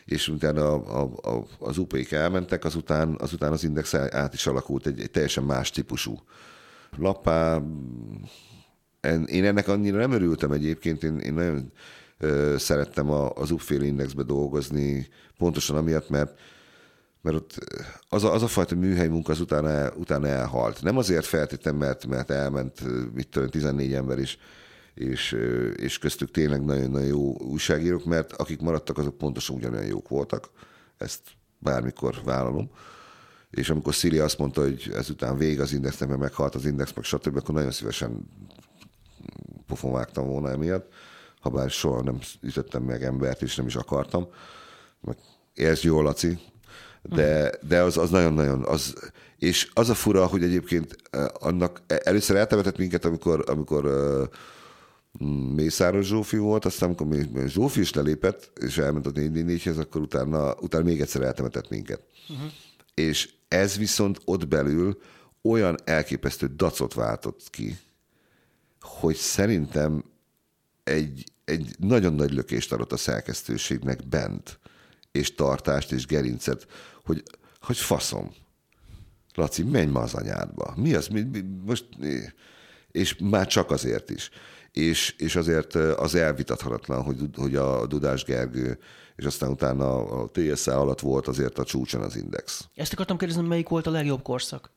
és utána a, a, a, az UP-k elmentek, azután, azután az Index át is alakult egy, egy teljesen más típusú lappá. Én ennek annyira nem örültem egyébként, én, én nagyon ö, szerettem a, az UP-féle Indexbe dolgozni, pontosan amiatt, mert mert ott az a, az a fajta műhely munka az utána, utána elhalt. Nem azért feltétlenül, mert, mert elment, mit tudom, 14 ember is, és, és köztük tényleg nagyon-nagyon jó újságírók, mert akik maradtak, azok pontosan ugyanolyan jók voltak. Ezt bármikor vállalom. És amikor Szili azt mondta, hogy ezután vég az indexnek, mert meghalt az index, meg stb., akkor nagyon szívesen pofon vágtam volna emiatt, ha bár soha nem ütöttem meg embert, és nem is akartam. Meg értsd jól, Laci, de, de az, az nagyon-nagyon, az, és az a fura, hogy egyébként eh, annak először eltemetett minket, amikor, amikor uh, Mészáros Zsófi volt, aztán amikor Zsófi is lelépett, és elment a 444-hez, akkor utána, utána még egyszer eltemetett minket. Uh-huh. És ez viszont ott belül olyan elképesztő dacot váltott ki, hogy szerintem egy, egy nagyon nagy lökést adott a szerkesztőségnek bent, és tartást, és gerincet, hogy, hogy faszom. Laci, menj ma az anyádba. Mi az? Mi, mi, most, és már csak azért is. És, és azért az elvitathatatlan, hogy, hogy a Dudás Gergő és aztán utána a TSA alatt volt azért a csúcson az index. Ezt akartam kérdezni, melyik volt a legjobb korszak?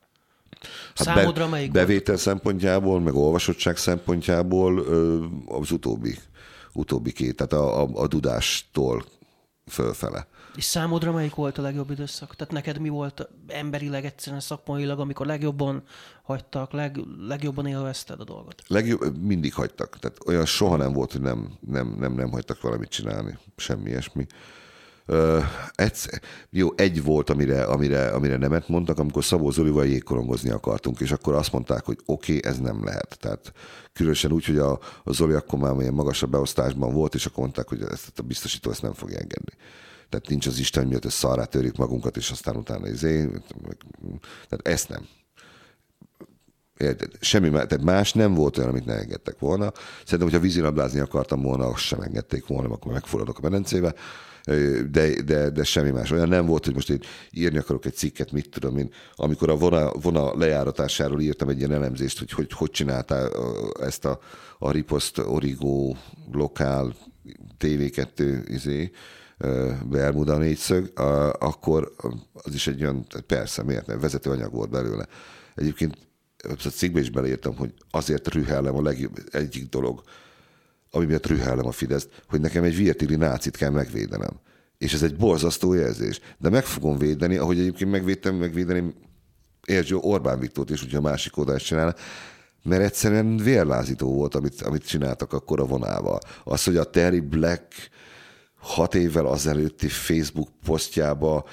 Hát Számodra be, melyik bevétel volt? szempontjából, meg olvasottság szempontjából az utóbbi, utóbbi két, tehát a, a, a Dudástól fölfele. És számodra melyik volt a legjobb időszak? Tehát neked mi volt emberileg, egyszerűen szakmailag, amikor legjobban hagytak, leg, legjobban élvezted a dolgot? Legjobb, mindig hagytak. Tehát olyan soha nem volt, hogy nem, nem, nem, nem hagytak valamit csinálni. Semmi ilyesmi. Uh, egyszer, jó, egy volt, amire, amire, amire nemet mondtak, amikor Szabó Zolival jégkorongozni akartunk, és akkor azt mondták, hogy oké, okay, ez nem lehet. Tehát különösen úgy, hogy a, a Zoli akkor már ilyen magasabb beosztásban volt, és akkor mondták, hogy ezt a biztosító ezt nem fogja engedni. Tehát nincs az Isten miatt, hogy szarrá törjük magunkat, és aztán utána izé. Tehát ezt nem. Érted? Semmi más, tehát más nem volt olyan, amit ne engedtek volna. Szerintem, hogyha vízilabdázni akartam volna, azt sem engedték volna, akkor megforradok a medencébe. De, de, de semmi más. Olyan nem volt, hogy most én írni akarok egy cikket, mit tudom én. Amikor a vona, vona lejáratásáról írtam egy ilyen elemzést, hogy hogy, hogy csináltál ezt a, a Ripost Origo lokál TV2 izé, Bermuda négyszög, akkor az is egy olyan, persze, miért nem, vezető anyag volt belőle. Egyébként a cikkbe is beleírtam, hogy azért rühellem a legjobb, egyik dolog, ami miatt rühellem a Fideszt, hogy nekem egy virtili nácit kell megvédenem. És ez egy borzasztó jelzés. De meg fogom védeni, ahogy egyébként megvédtem, megvédeni Erzső Orbán Viktort is, hogyha a másik oldalt csinálna, mert egyszerűen vérlázító volt, amit, amit csináltak akkor a vonával. Az, hogy a Terry Black hat évvel azelőtti Facebook posztjába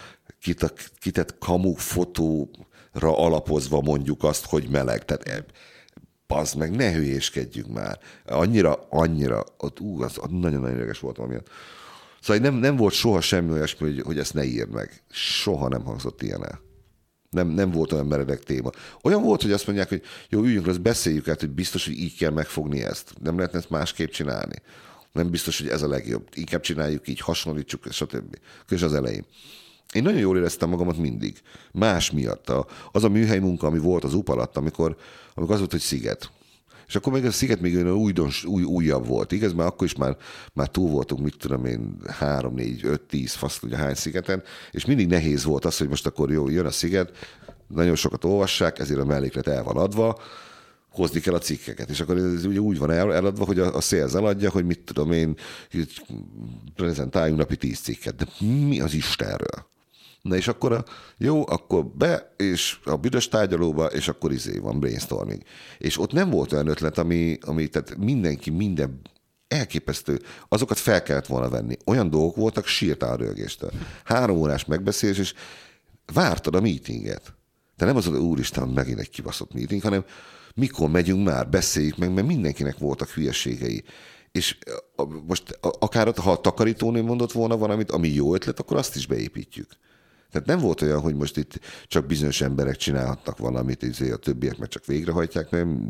kitett kamu fotóra alapozva mondjuk azt, hogy meleg. Tehát az meg, ne hülyéskedjünk már. Annyira, annyira, ott, ú, az nagyon-nagyon érdekes volt valami. Szóval nem, nem volt soha semmi olyasmi, hogy, hogy ezt ne írd meg. Soha nem hangzott ilyen el. Nem, nem volt olyan meredek téma. Olyan volt, hogy azt mondják, hogy jó, üljünk, azt beszéljük át, hogy biztos, hogy így kell megfogni ezt. Nem lehetne ezt másképp csinálni nem biztos, hogy ez a legjobb. Inkább csináljuk így, hasonlítsuk, stb. És az elején. Én nagyon jól éreztem magamat mindig. Más miatt. A, az a műhely munka, ami volt az UP alatt, amikor, amikor az volt, hogy sziget. És akkor még a sziget még olyan újdons, új, újabb volt. Igaz, már akkor is már, már túl voltunk, mit tudom én, három, négy, öt, tíz, fasz ugye hány szigeten, és mindig nehéz volt az, hogy most akkor jó, jön a sziget, nagyon sokat olvassák, ezért a melléklet el van adva, hozni kell a cikkeket. És akkor ez ugye úgy van eladva, hogy a, a eladja, hogy mit tudom én, prezentáljunk napi tíz cikket. De mi az Istenről? Na és akkor a, jó, akkor be, és a büdös tárgyalóba, és akkor izé van brainstorming. És ott nem volt olyan ötlet, ami, ami tehát mindenki minden elképesztő, azokat fel kellett volna venni. Olyan dolgok voltak, sírtál rögéstől. Három órás megbeszélés, és vártad a meetinget. De nem az, hogy úristen, megint egy kibaszott meeting, hanem mikor megyünk már, beszéljük meg, mert mindenkinek voltak hülyeségei. És most akár ha a takarítónő mondott volna valamit, ami jó ötlet, akkor azt is beépítjük. Tehát nem volt olyan, hogy most itt csak bizonyos emberek csinálhatnak valamit, és a többiek meg csak végrehajtják, nem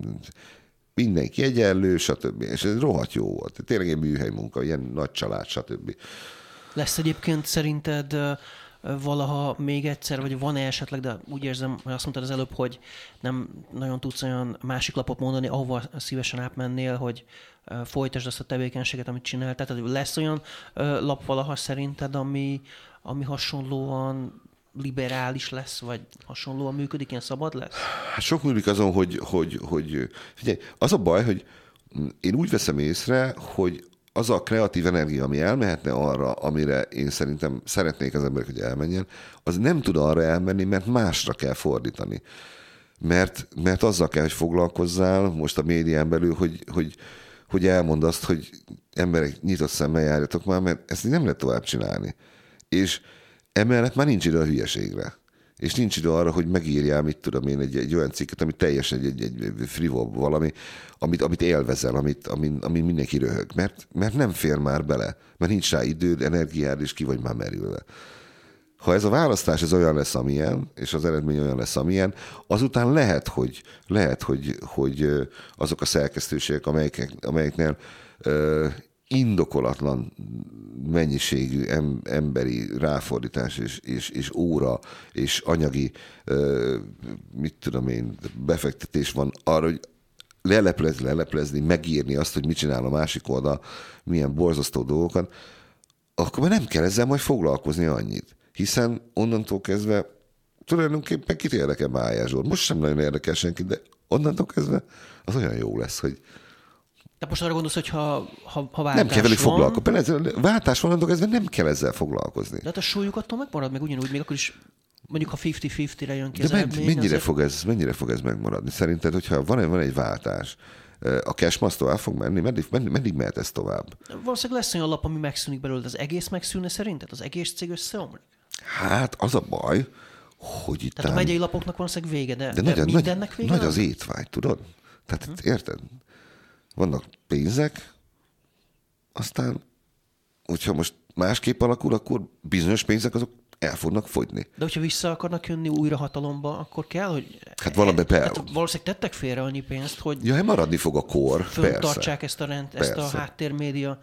mindenki egyenlő, stb. És ez rohadt jó volt. Tényleg egy műhely munka, ilyen nagy család, stb. Lesz egyébként szerinted valaha még egyszer, vagy van-e esetleg, de úgy érzem, hogy azt mondtad az előbb, hogy nem nagyon tudsz olyan másik lapot mondani, ahova szívesen átmennél, hogy folytasd azt a tevékenységet, amit csinál. Tehát lesz olyan lap valaha szerinted, ami, ami hasonlóan liberális lesz, vagy hasonlóan működik, ilyen szabad lesz? Hát sok múlik azon, hogy, hogy, hogy figyelj, az a baj, hogy én úgy veszem észre, hogy az a kreatív energia, ami elmehetne arra, amire én szerintem szeretnék az emberek, hogy elmenjen, az nem tud arra elmenni, mert másra kell fordítani. Mert, mert azzal kell, hogy foglalkozzál most a médián belül, hogy, hogy, hogy elmond azt, hogy emberek nyitott szemmel járjatok már, mert ezt nem lehet tovább csinálni. És emellett már nincs idő a hülyeségre és nincs idő arra, hogy megírjál, mit tudom én, egy, egy olyan cikket, ami teljesen egy, egy, egy frivol valami, amit, amit élvezel, amit, amin, amin mindenki röhög, mert, mert nem fér már bele, mert nincs rá időd, energiád, és ki vagy már merülve. Ha ez a választás ez olyan lesz, amilyen, és az eredmény olyan lesz, amilyen, azután lehet, hogy, lehet, hogy, hogy azok a szerkesztőségek, amelyek, amelyeknél indokolatlan mennyiségű em, emberi ráfordítás és, és, és óra és anyagi, mit tudom én, befektetés van arra, hogy leleplezni, leleplezni, megírni azt, hogy mit csinál a másik oldal, milyen borzasztó dolgokat, akkor már nem kell ezzel majd foglalkozni annyit. Hiszen onnantól kezdve tulajdonképpen kit érdekel Májás Zsolt? Most sem nagyon érdekel senki, de onnantól kezdve az olyan jó lesz, hogy De most arra gondolsz, hogy ha, ha, ha nem kell velük foglalkozni. Ezzel- Váltás van, kezdve nem kell ezzel foglalkozni. De hát a súlyuk attól megmarad meg ugyanúgy, még akkor is mondjuk ha 50-50-re jön ki De az men, eredmény, mennyire, azért- fog ez, mennyire fog ez megmaradni? Szerinted, hogyha van, van egy váltás, a cash az tovább fog menni? Meddig, meddig, meddig mehet ez tovább? Valószínűleg lesz olyan lap, ami megszűnik belőle, az egész megszűnne szerinted? Az egész cég összeomlik? Hát az a baj, hogy itt Tehát a megyei lapoknak valószínűleg vége, de, De nagy, a- mindennek vége nagy az étvágy, tudod? Tehát Hm. érted? Vannak pénzek, aztán, hogyha most másképp alakul, akkor bizonyos pénzek azok el fognak fogyni. De hogyha vissza akarnak jönni újra hatalomba, akkor kell, hogy... Hát valami be- Hát valószínűleg tettek félre annyi pénzt, hogy Ja, hát maradni fog a kor, persze. ezt a, rend, ezt a Persze. háttérmédia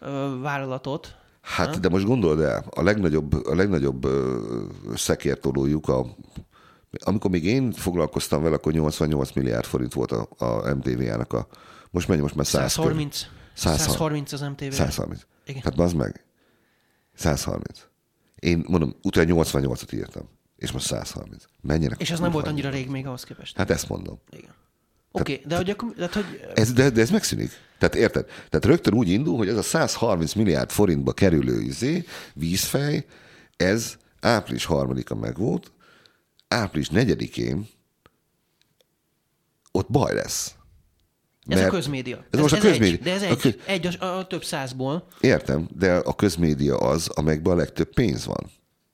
ö, vállalatot. Hát, de most gondold el, a legnagyobb, a legnagyobb ö, szekértolójuk, a, amikor még én foglalkoztam vele, akkor 88 milliárd forint volt a, a MTV-jának a, most mennyi, most már 100 körül. 130, 130. 130 az MTV. 130. Igen. Hát az meg. 130. Én mondom, utána 88-at írtam, és most 130. Mennyire? És ez nem volt annyira rég még ahhoz képest. Hát ezt mondom. Igen. Oké, okay, de hogy akkor, tehát, hogy Ez, de, de ez megszűnik. Tehát érted? Tehát rögtön úgy indul, hogy ez a 130 milliárd forintba kerülő izé, vízfej, ez április harmadika megvolt, április negyedikén ott baj lesz. Ez a közmédia. Ez, most a közmédia. Egy, de ez A egy, kö- egy a, a, több százból. Értem, de a közmédia az, amelyekben a legtöbb pénz van.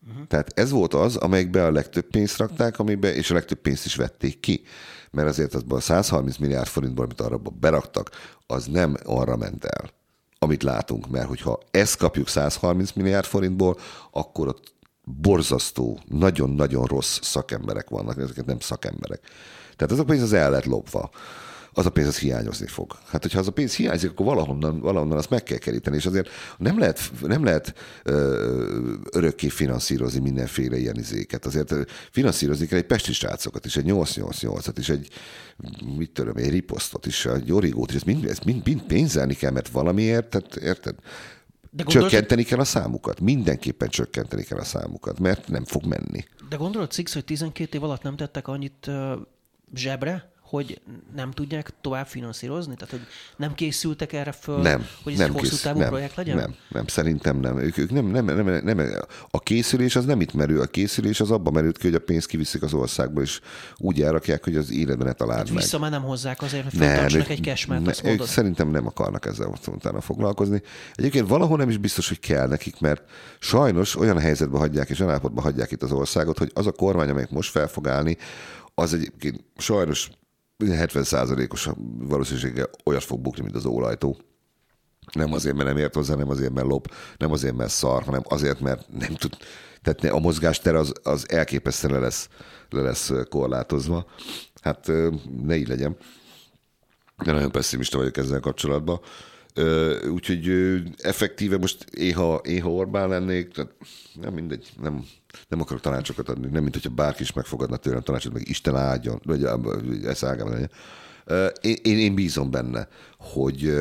Uh-huh. Tehát ez volt az, amelyekbe a legtöbb pénzt rakták, amiben, és a legtöbb pénzt is vették ki. Mert azért azban a 130 milliárd forintból, amit arra beraktak, az nem arra ment el, amit látunk. Mert hogyha ezt kapjuk 130 milliárd forintból, akkor ott borzasztó, nagyon-nagyon rossz szakemberek vannak, ezeket nem szakemberek. Tehát ez a pénz az el lett lopva az a pénz az hiányozni fog. Hát, hogyha az a pénz hiányzik, akkor valahonnan, valahonnan azt meg kell keríteni, és azért nem lehet, nem lehet ö, örökké finanszírozni mindenféle ilyen izéket. Azért finanszírozni kell egy pesti srácokat is, egy 888-at is, egy mit tudom, egy riposztot is, egy origót is, ezt mind, ezt mind, mind pénzelni kell, mert valamiért, tehát érted? De gondolod, Csökkenteni kell a számukat. Mindenképpen csökkenteni kell a számukat, mert nem fog menni. de gondolod, Six, hogy 12 év alatt nem tettek annyit uh, zsebre, hogy nem tudják tovább finanszírozni? Tehát, hogy nem készültek erre föl, Nem, hogy ez nem egy hosszú kész, távú nem, projekt legyen? Nem, nem, szerintem nem. Ők, ők nem, nem, nem, nem, nem. A készülés az nem itt merül. A készülés az abban merült ki, hogy a pénzt kiviszik az országból, és úgy elrakják, hogy az életben ne találd meg. Vissza már nem hozzák azért, hogy ők, egy cashmát, azt ők szerintem nem akarnak ezzel utána foglalkozni. Egyébként valahol nem is biztos, hogy kell nekik, mert sajnos olyan helyzetbe hagyják és olyan állapotba hagyják itt az országot, hogy az a kormány, amelyik most fel fog állni, az egyébként sajnos 70%-os valószínűséggel olyat fog bukni, mint az ólajtó. Nem azért, mert nem ért hozzá, nem azért, mert lop, nem azért, mert szar, hanem azért, mert nem tud. Tehát a mozgástere az, az elképesztően le lesz, le lesz korlátozva. Hát ne így legyen. De nagyon pessimista vagyok ezzel kapcsolatban. Úgyhogy effektíve most éha, éha Orbán lennék, tehát nem mindegy, nem, nem akarok tanácsokat adni, nem mint hogyha bárki is megfogadna tőlem tanácsot, meg Isten áldjon, vagy ez ágában legyen. Én, én, én bízom benne, hogy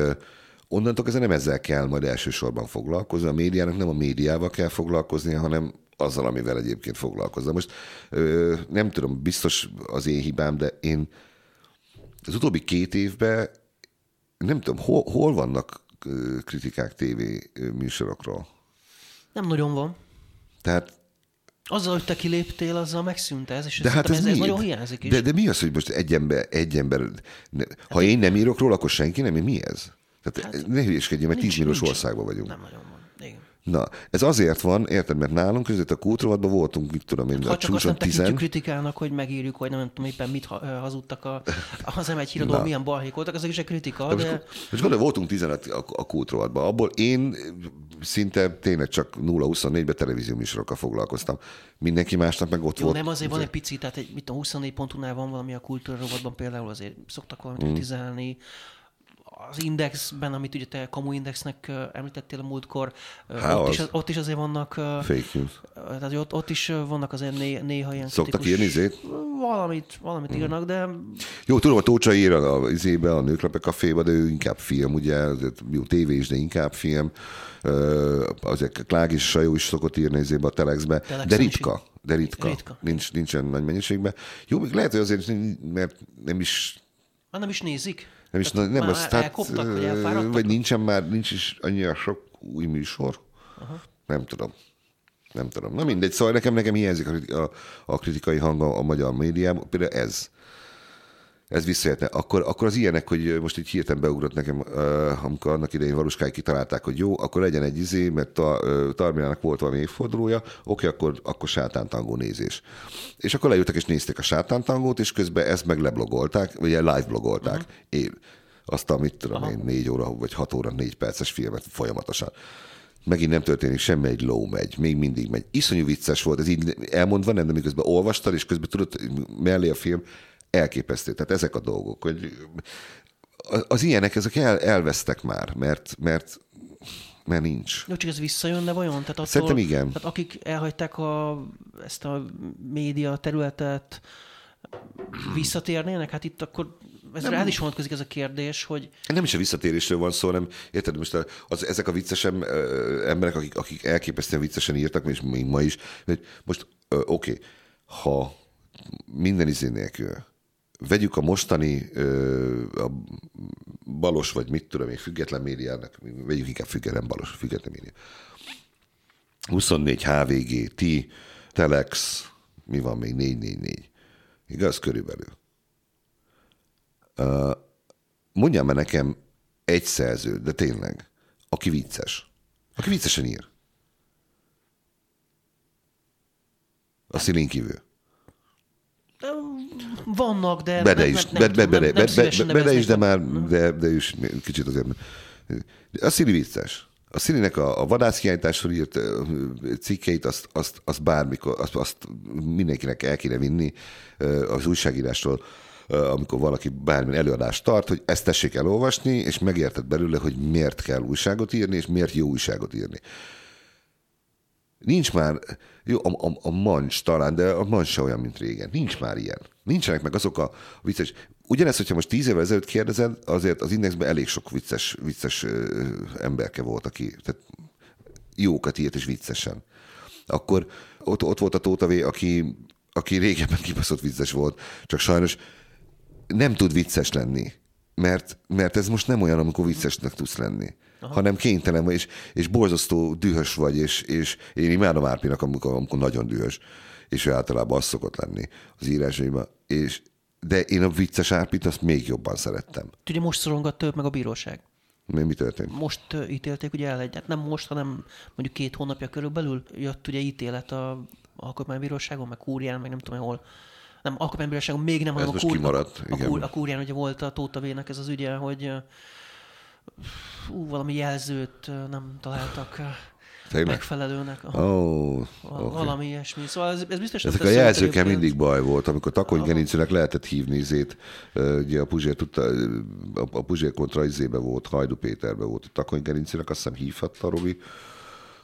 onnantól kezdve nem ezzel kell majd elsősorban foglalkozni, a médiának nem a médiával kell foglalkoznia, hanem azzal, amivel egyébként foglalkozza. Most nem tudom, biztos az én hibám, de én az utóbbi két évben nem tudom, hol, hol vannak kritikák tévé műsorokról. Nem nagyon van. Tehát, Azzal, hogy te kiléptél, azzal megszűnt ez, és de hát ez, ez, mi? ez nagyon hiányzik is. De, de mi az, hogy most egy ember, egy ember ne, ha én nem írok róla, akkor senki nem, mi ez? Tehát hát, ne hülyeskedjél, mert 10 milliós országban vagyunk. Nem nagyon. Na, ez azért van, érted, mert nálunk között a kultúrvatban voltunk, mit tudom én, Ha a csak azt nem 10 kritikának, hogy megírjuk, hogy nem tudom éppen mit ha- hazudtak a, az M1 híradó, milyen balhék voltak, az is egy kritika, De most, de most gondolj, voltunk 15 a, a kultúrvatban. Abból én szinte tényleg csak 0-24-ben televízió műsorokkal foglalkoztam. Mindenki másnak meg ott jó, volt. nem azért van egy pici, tehát egy, mit tudom, 24 pontúnál van valami a kultúra rovatban például, azért szoktak valamit Mm. kritizálni. Az indexben, amit ugye te Kamu Indexnek említettél a múltkor, Há, ott, is, az. ott is azért vannak, Fake news. tehát ott, ott is vannak azért né, néha ilyen Szoktak kritikus- írni izét? Valamit, valamit írnak, de Jó, tudom, a Tócsa ír a, izébe, a Nőklepe kaféba, de ő inkább film, ugye, jó tévé is, de inkább film. Azért Klág is, Sajó is szokott írni izébe a Telexbe, Telexen de is ritka. De ritka. Ritka. Nincs, nincsen nagy mennyiségben. Jó, még lehet, hogy azért, mert nem is már nem is nézik. nem is, Tehát nem már az, tehát, elkoptak, vagy elfáradtak? vagy nincsen már, nincs is annyira sok új műsor. Aha. Nem tudom. Nem tudom. Na mindegy, szóval nekem, nekem hiányzik a, a, a kritikai hang a, a magyar médiában. Például ez. Ez visszajöhetne. Akkor, akkor az ilyenek, hogy most így hirtelen beugrott nekem, amikor annak idején valóskáig kitalálták, hogy jó, akkor legyen egy izé, mert uh, Tarminának volt valami évfordulója, oké, akkor, akkor sátántangó nézés. És akkor leültek és nézték a sátántangót, és közben ezt meg leblogolták, vagy live blogolták. Uh-huh. Én azt a, mit tudom én, négy óra, vagy hat óra, négy perces filmet folyamatosan. Megint nem történik semmi, egy ló megy, még mindig megy. Iszonyú vicces volt, ez így elmondva, nem, de miközben olvastad, és közben tudod, mellé a film, elképesztő. Tehát ezek a dolgok, hogy az ilyenek, ezek el, elvesztek már, mert, mert, mert nincs. Jó, csak ez visszajön, de vajon? Tehát attól, Szerintem igen. Tehát akik elhagyták a, ezt a média területet, visszatérnének? Hát itt akkor ez rád is vonatkozik ez a kérdés, hogy Nem is a visszatérésről van szó, hanem érted, most a- az, ezek a vicces em- ö, emberek, akik, akik elképesztően viccesen írtak, és még ma is, hogy most ö, oké, ha minden izé nélkül vegyük a mostani a balos, vagy mit tudom én, független médiának, vegyük inkább független balos, független média. 24 HVG, ti, Telex, mi van még, 444. Igaz? Körülbelül. Mondjál már nekem egy szerző, de tényleg, aki vicces. Aki viccesen ír. A szílén kívül. Vannak, de Bede nem, is, nem, nem, bede, nem, nem bede is, de már, de, de is kicsit azért. A Szili vicces. A Szilinek a, a vadászkiállításról írt cikkeit, azt, azt, azt bármikor, azt, azt mindenkinek el kéne vinni az újságírásról, amikor valaki bármilyen előadást tart, hogy ezt tessék elolvasni, és megérted belőle, hogy miért kell újságot írni, és miért jó újságot írni. Nincs már, jó, a, a, a mancs talán, de a mancs se olyan, mint régen. Nincs már ilyen. Nincsenek meg azok a vicces... Ugyanezt, hogyha most tíz évvel ezelőtt kérdezed, azért az Indexben elég sok vicces, vicces emberke volt, aki tehát jókat írt és viccesen. Akkor ott, ott volt a Tóta V, aki, aki régebben kibaszott vicces volt, csak sajnos nem tud vicces lenni, mert, mert ez most nem olyan, amikor viccesnek tudsz lenni, Aha. hanem kénytelen vagy, és, és borzasztó dühös vagy, és, és én imádom Árpinak, amikor, amikor nagyon dühös, és ő általában az szokott lenni az írásaiban, és de én a vicces Árpit azt még jobban szerettem. Ugye most szorongat több meg a bíróság. Mi, mi történt? Most ítélték ugye el egy, hát nem most, hanem mondjuk két hónapja körülbelül jött ugye ítélet a alkotmánybíróságon, meg kúrián, meg nem tudom hol. Nem, alkotmánybíróságon még nem, hanem a, most kúr, kimaradt, a, kúr, a kúrián ugye volt a Tóta V-nek ez az ügye, hogy ú, valami jelzőt nem találtak Tényleg? megfelelőnek. Aha. Oh, Val- Valami ilyesmi. Szóval ez, ez biztos Ezek a jelzőkkel mindig baj volt, amikor Takony Gerincőnek lehetett hívni izét, ugye a Puzsér tudta, a, Puzsér kontra izébe volt, Hajdu Péterbe volt, a Takony Gerincőnek azt hiszem hívhatta Robi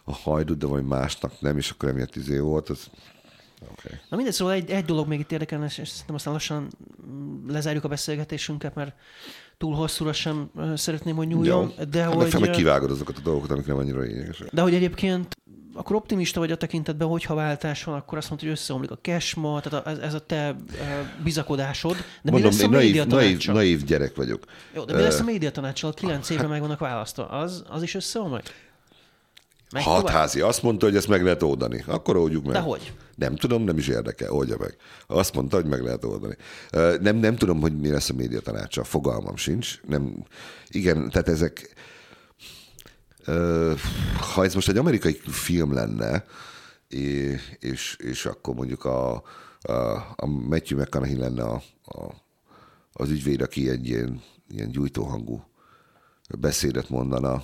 a Hajdu, de valami másnak nem, és akkor emiatt izé volt, az Okay. Na mindegy, szóval egy, egy dolog még itt érdekelne, és és szerintem aztán lassan mm, lezárjuk a beszélgetésünket, mert túl hosszúra sem szeretném, hogy nyúljon, Jó. de hát hogy... meg ö, kivágod azokat a dolgokat, amik nem annyira lényegesek. De hogy egyébként akkor optimista vagy a tekintetben, hogyha váltás van, akkor azt mondod, hogy összeomlik a kesma, tehát a- ez, ez a te bizakodásod. De mi Mondom, lesz a én média naív, naív, naív gyerek vagyok. Jó, de mi lesz a média tanácssal? Kilenc évre meg vannak választva. Az, az is összeomlik? Tovább? Hatházi azt mondta, hogy ezt meg lehet oldani. Akkor oldjuk meg. De hogy? Nem tudom, nem is érdekel, oldja meg. Azt mondta, hogy meg lehet oldani. Nem, nem tudom, hogy mi lesz a média tanácsa, fogalmam sincs. Nem, igen, tehát ezek... Ha ez most egy amerikai film lenne, és, és akkor mondjuk a, a, a Matthew McConaughey lenne a, a, az ügyvéd, aki egy ilyen, ilyen gyújtóhangú beszédet mondana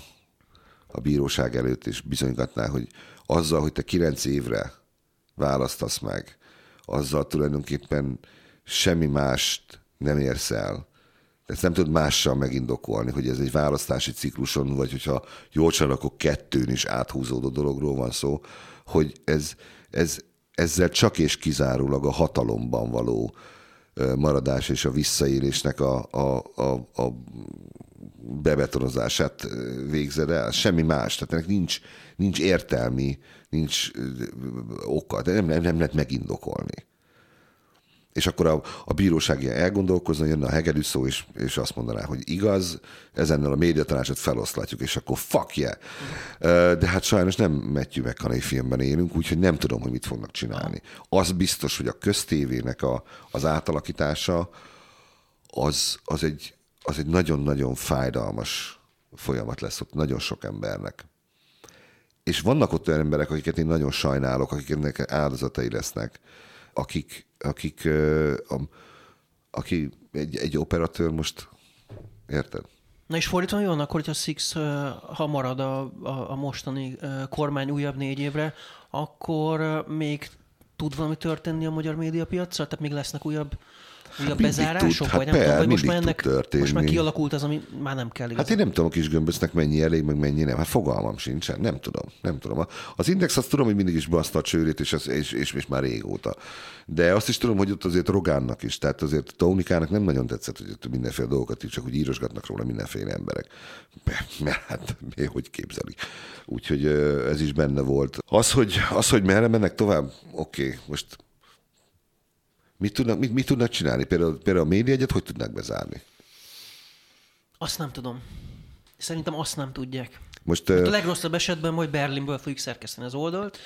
a bíróság előtt, és bizonygatná, hogy azzal, hogy te kilenc évre választasz meg, azzal tulajdonképpen semmi mást nem érsz el, Ezt nem tudod mással megindokolni, hogy ez egy választási cikluson, vagy hogyha jól csinálok, akkor kettőn is áthúzódó dologról van szó, hogy ez, ez, ezzel csak és kizárólag a hatalomban való maradás és a visszaélésnek a, a, a, a bebetonozását végzed el. Semmi más. Tehát ennek nincs, nincs értelmi, nincs oka, de nem, nem, nem lehet megindokolni. És akkor a, a bíróság elgondolkozna, jönne a hegedű szó, és, és azt mondaná, hogy igaz, ezennel a médiatanácsot feloszlatjuk, és akkor fuck yeah. De hát sajnos nem Matthew McConaughey filmben élünk, úgyhogy nem tudom, hogy mit fognak csinálni. Az biztos, hogy a köztévének a, az átalakítása az, az egy, az egy nagyon-nagyon fájdalmas folyamat lesz ott nagyon sok embernek. És vannak ott olyan emberek, akiket én nagyon sajnálok, akik ennek áldozatai lesznek, akik, akik a, aki egy, egy operatőr most, érted? Na és fordítva van akkor, hogyha Six, ha marad a, a, a mostani kormány újabb négy évre, akkor még tud valami történni a magyar médiapiacra? Tehát még lesznek újabb újabb hát bezárások? Tud, vagy hát nem tudom, vagy most már, ennek, most már kialakult az, ami már nem kell igazán. Hát én nem tudom, a kis gömböcnek mennyi elég, meg mennyi nem. Hát fogalmam sincsen, nem tudom. Nem tudom. Az Index azt tudom, hogy mindig is baszta a csőrét, és, az, és, és, és, már régóta. De azt is tudom, hogy ott azért Rogánnak is, tehát azért Tónikának nem nagyon tetszett, hogy ott mindenféle dolgokat így csak úgy írosgatnak róla mindenféle emberek. Mert hát mi hogy képzelik. Úgyhogy ez is benne volt. Az, hogy, az, hogy merre mennek tovább, oké, okay, most Mit tudnak, mit, mit tudnak csinálni? Például, például a médiaegyet hogy tudnak bezárni? Azt nem tudom. Szerintem azt nem tudják. Most, Most a legrosszabb esetben majd Berlinből fogjuk szerkeszteni az oldalt,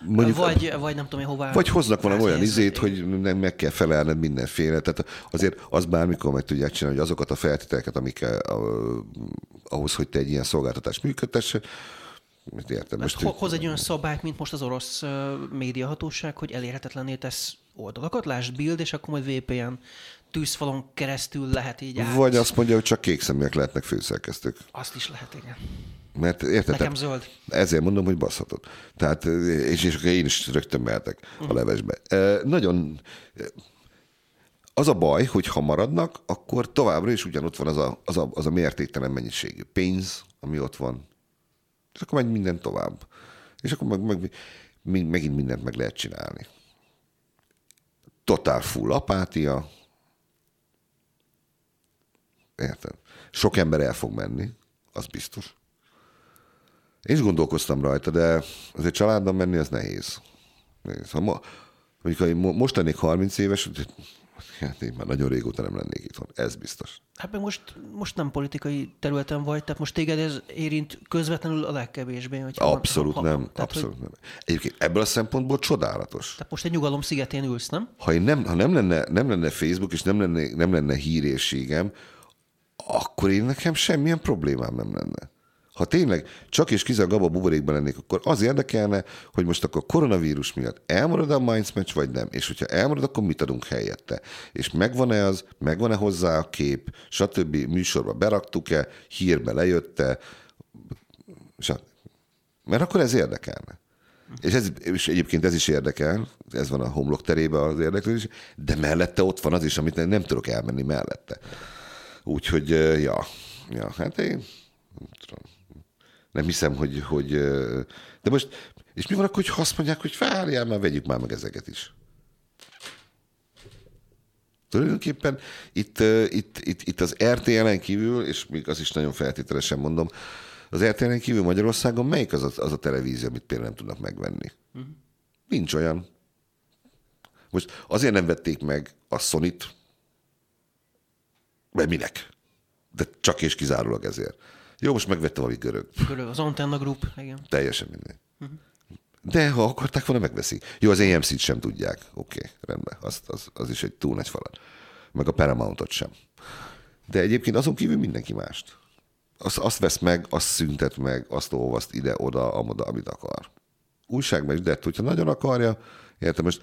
Mondjuk, vagy, vagy nem tudom, hová. Vagy hoznak valami olyan izét, hogy nem meg kell felelned mindenféle. Tehát azért az bármikor meg tudják csinálni, hogy azokat a feltételeket, amik ahhoz, hogy te egy ilyen szolgáltatást működtess, Mit értem? Most hoz egy olyan szabályt, mint most az orosz médiahatóság, hogy elérhetetlenné tesz oldalakat, lásd build, és akkor majd VPN tűzfalon keresztül lehet így át. Vagy azt mondja, hogy csak kék szeműek lehetnek főszerkesztők. Azt is lehet, igen. Mert érted? Nekem zöld. Ezért mondom, hogy baszhatod. Tehát, és, és én is rögtön mehetek uh-huh. a mhm. levesbe. E, nagyon az a baj, hogy ha maradnak, akkor továbbra is ugyanott van az a, az a, az a mértéktelen mennyiségű pénz, ami ott van, és akkor megy minden tovább. És akkor meg, meg, meg, megint mindent meg lehet csinálni. Totál full apátia. Érted? Sok ember el fog menni, az biztos. Én is gondolkoztam rajta, de azért családban menni az nehéz. nehéz. Ha ma, mondjuk, ha most lennék 30 éves, Hát én már nagyon régóta nem lennék itthon, ez biztos. Hát meg most, most nem politikai területen vagy, tehát most téged ez érint közvetlenül a legkevésbé. Hogy abszolút ha, ha, nem, tehát, abszolút hogy... nem. Egyébként ebből a szempontból csodálatos. Tehát most egy nyugalom szigetén ülsz, nem? Ha, én nem, ha nem, lenne, nem lenne Facebook, és nem lenne, nem lenne hírésségem, akkor én nekem semmilyen problémám nem lenne. Ha tényleg csak és kizárólag abban a buborékban lennék, akkor az érdekelne, hogy most akkor koronavírus miatt elmarad a Mainz meccs, vagy nem. És hogyha elmarad, akkor mit adunk helyette. És megvan-e az, megvan-e hozzá a kép, stb. műsorba beraktuk-e, hírbe lejötte, stb. Mert akkor ez érdekelne. És, ez, és egyébként ez is érdekel, ez van a homlok terébe az érdeklődés, de mellette ott van az is, amit nem tudok elmenni mellette. Úgyhogy, ja, ja hát én nem tudom nem hiszem, hogy, hogy... De most, és mi van akkor, hogy azt mondják, hogy várjál már, vegyük már meg ezeket is. Tulajdonképpen itt, itt, itt, itt az RTL-en kívül, és még az is nagyon feltételesen mondom, az RTL-en kívül Magyarországon melyik az a, az a televízió, amit például nem tudnak megvenni? Uh-huh. Nincs olyan. Most azért nem vették meg a Sonit, mert minek? De csak és kizárólag ezért. Jó, most megvette valami görög. Görög, az Antenna Group, igen. Teljesen minden. Uh-huh. De ha akarták volna, megveszik. Jó, az AMC-t sem tudják. Oké, okay, rendben. Az, az, az is egy túl nagy falat. Meg a Paramountot sem. De egyébként azon kívül mindenki mást. Azt, azt vesz meg, azt szüntet meg, azt olvaszt ide-oda, amoda, amit akar. Újságban is, de hogyha nagyon akarja, értem, most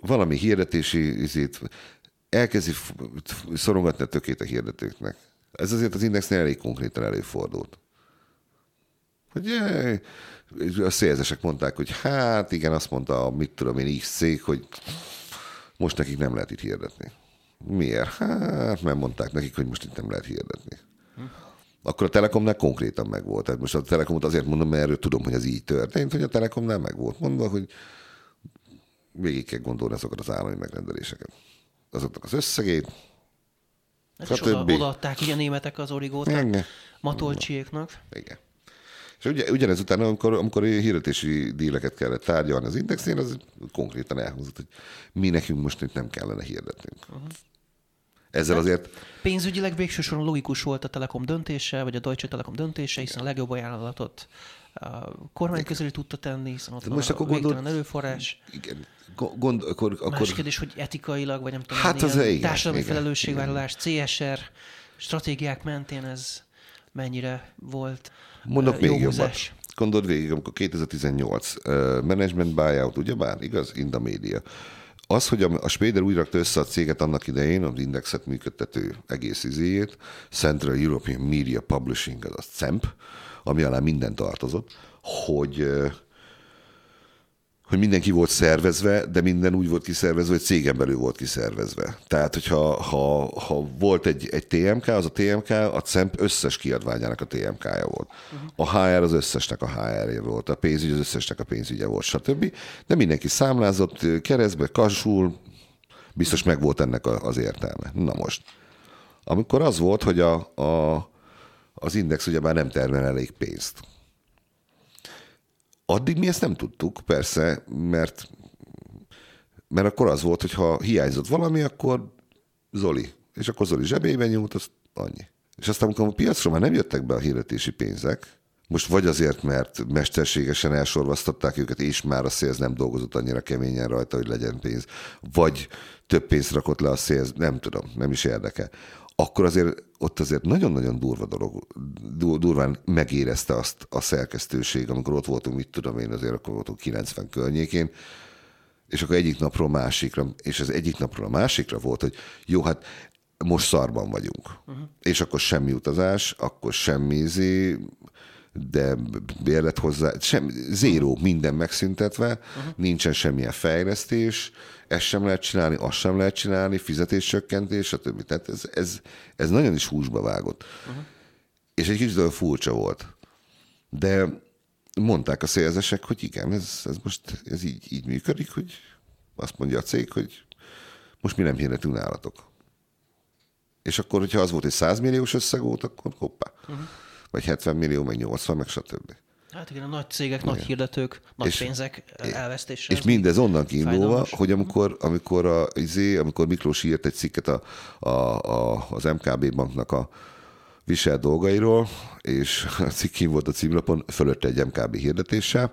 valami hirdetési izét, elkezdi szorongatni a tökét a hirdetőknek. Ez azért az indexnél elég konkrétan előfordult. Hogy a szélzesek mondták, hogy hát igen, azt mondta, mit tudom én, X cég, hogy most nekik nem lehet itt hirdetni. Miért? Hát, mert mondták nekik, hogy most itt nem lehet hirdetni. Akkor a Telekomnál konkrétan megvolt. Tehát most a Telekomot azért mondom, mert erről tudom, hogy ez így történt, hogy a Telekomnál meg volt mondva, hogy végig kell gondolni azokat az állami megrendeléseket. Azoknak az összegét, Hát és oda, odaadták így a németek az origót a matolcsiéknak. Igen. És ugye, ugyanez utána, amikor, amikor hirdetési díleket kellett tárgyalni az indexén, az konkrétan elhangzott, hogy mi nekünk most itt nem kellene hirdetnünk. Uh-huh. Ezzel hát, azért... Pénzügyileg végső soron logikus volt a Telekom döntése, vagy a Deutsche Telekom döntése, hiszen a legjobb ajánlatot a kormány közeli tudta tenni, hiszen ott most akkor gondol... erőforrás. Igen. Gond, akkor, akkor... Más kérdés, hogy etikailag, vagy nem tudom, hát az igen, társadalmi igen, felelősségvállalás, igen. CSR, stratégiák mentén ez mennyire volt Mondok jó még jobbat. Gondold végig, amikor 2018 uh, management buyout, ugyebár, igaz? Inda Media. Az, hogy a, a Spéder úgy rakta össze a céget annak idején, az indexet működtető egész izéjét, Central European Media Publishing, az a CEMP, ami alá minden tartozott, hogy hogy mindenki volt szervezve, de minden úgy volt kiszervezve, hogy cégen belül volt kiszervezve. Tehát, hogyha ha, ha volt egy, egy TMK, az a TMK a CEMP összes kiadványának a TMK-ja volt. A HR az összesnek a HR-je volt, a pénzügy az összesnek a pénzügye volt, stb. De mindenki számlázott keresztbe, kasul, biztos meg volt ennek az értelme. Na most. Amikor az volt, hogy a, a, az index ugye már nem termel elég pénzt Addig mi ezt nem tudtuk, persze, mert, mert akkor az volt, hogy ha hiányzott valami, akkor Zoli. És akkor Zoli zsebébe nyúlt, az annyi. És aztán, amikor a piacról már nem jöttek be a hirdetési pénzek, most vagy azért, mert mesterségesen elsorvasztották őket, és már a szélz nem dolgozott annyira keményen rajta, hogy legyen pénz, vagy több pénzt rakott le a szélz, nem tudom, nem is érdekel akkor azért ott azért nagyon-nagyon durva dolog, durván megérezte azt a szerkesztőség, amikor ott voltunk, mit tudom én, azért akkor voltunk 90 környékén, és akkor egyik napról másikra, és az egyik napról a másikra volt, hogy jó, hát most szarban vagyunk. Uh-huh. És akkor semmi utazás, akkor semmi izé, de bérlet hozzá, sem, zéró, minden megszüntetve, uh-huh. nincsen semmilyen fejlesztés, ezt sem lehet csinálni, azt sem lehet csinálni, fizetéscsökkentés, stb. Tehát ez, ez, ez nagyon is húsba vágott. Uh-huh. És egy kicsit olyan furcsa volt. De mondták a szélzesek, hogy igen, ez, ez most ez így, így működik, hogy azt mondja a cég, hogy most mi nem hirdetünk nálatok. És akkor, hogyha az volt egy 100 milliós összeg volt, akkor hoppá. Uh-huh. Vagy 70 millió, meg 80, meg stb. Hát igen, a nagy cégek, igen. nagy hirdetők, nagy és, pénzek elvesztése. És mindez onnan kiindulva, fájdalmas. hogy amikor, amikor, a, izé, amikor Miklós írt egy cikket a, a, a, az MKB banknak a visel dolgairól, és a cikk volt a címlapon, fölötte egy MKB hirdetéssel,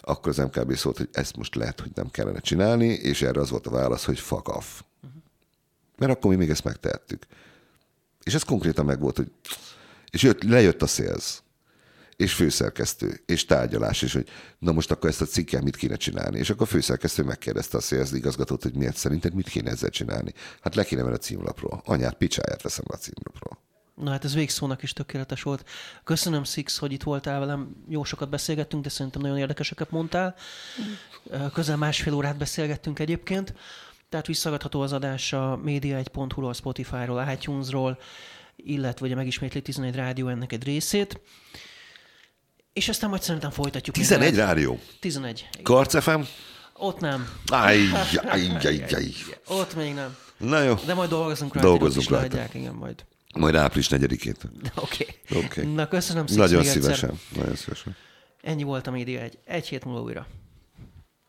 akkor az MKB szólt, hogy ezt most lehet, hogy nem kellene csinálni, és erre az volt a válasz, hogy fuck off. Uh-huh. Mert akkor mi még ezt megtehettük. És ez konkrétan meg volt, hogy és jött, lejött a szélz és főszerkesztő, és tárgyalás, és hogy na most akkor ezt a cikkel mit kéne csinálni. És akkor a főszerkesztő megkérdezte a sales igazgatót, hogy miért szerinted mit kéne ezzel csinálni. Hát le kéne a címlapról. Anyát, picsáját veszem a címlapról. Na hát ez végszónak is tökéletes volt. Köszönöm, Six, hogy itt voltál velem. Jó sokat beszélgettünk, de szerintem nagyon érdekeseket mondtál. Közel másfél órát beszélgettünk egyébként. Tehát visszagadható az adás a media1.hu-ról, Spotify-ról, iTunes-ról, illetve ugye megismétli 11 rádió ennek egy részét. És aztán majd szerintem folytatjuk. 11 mindent. rádió? 11. Karc FM? Ott nem. Aj, aj, aj, aj. Ott még nem. Na jó. De majd dolgozunk rajta. Dolgozunk. Leadják, igen, majd. Majd április 4-ét. Oké. Okay. okay. Na köszönöm szépen. Nagyon szívesen. Nagyon szívesen. Ennyi volt a média egy. Egy hét múlva újra.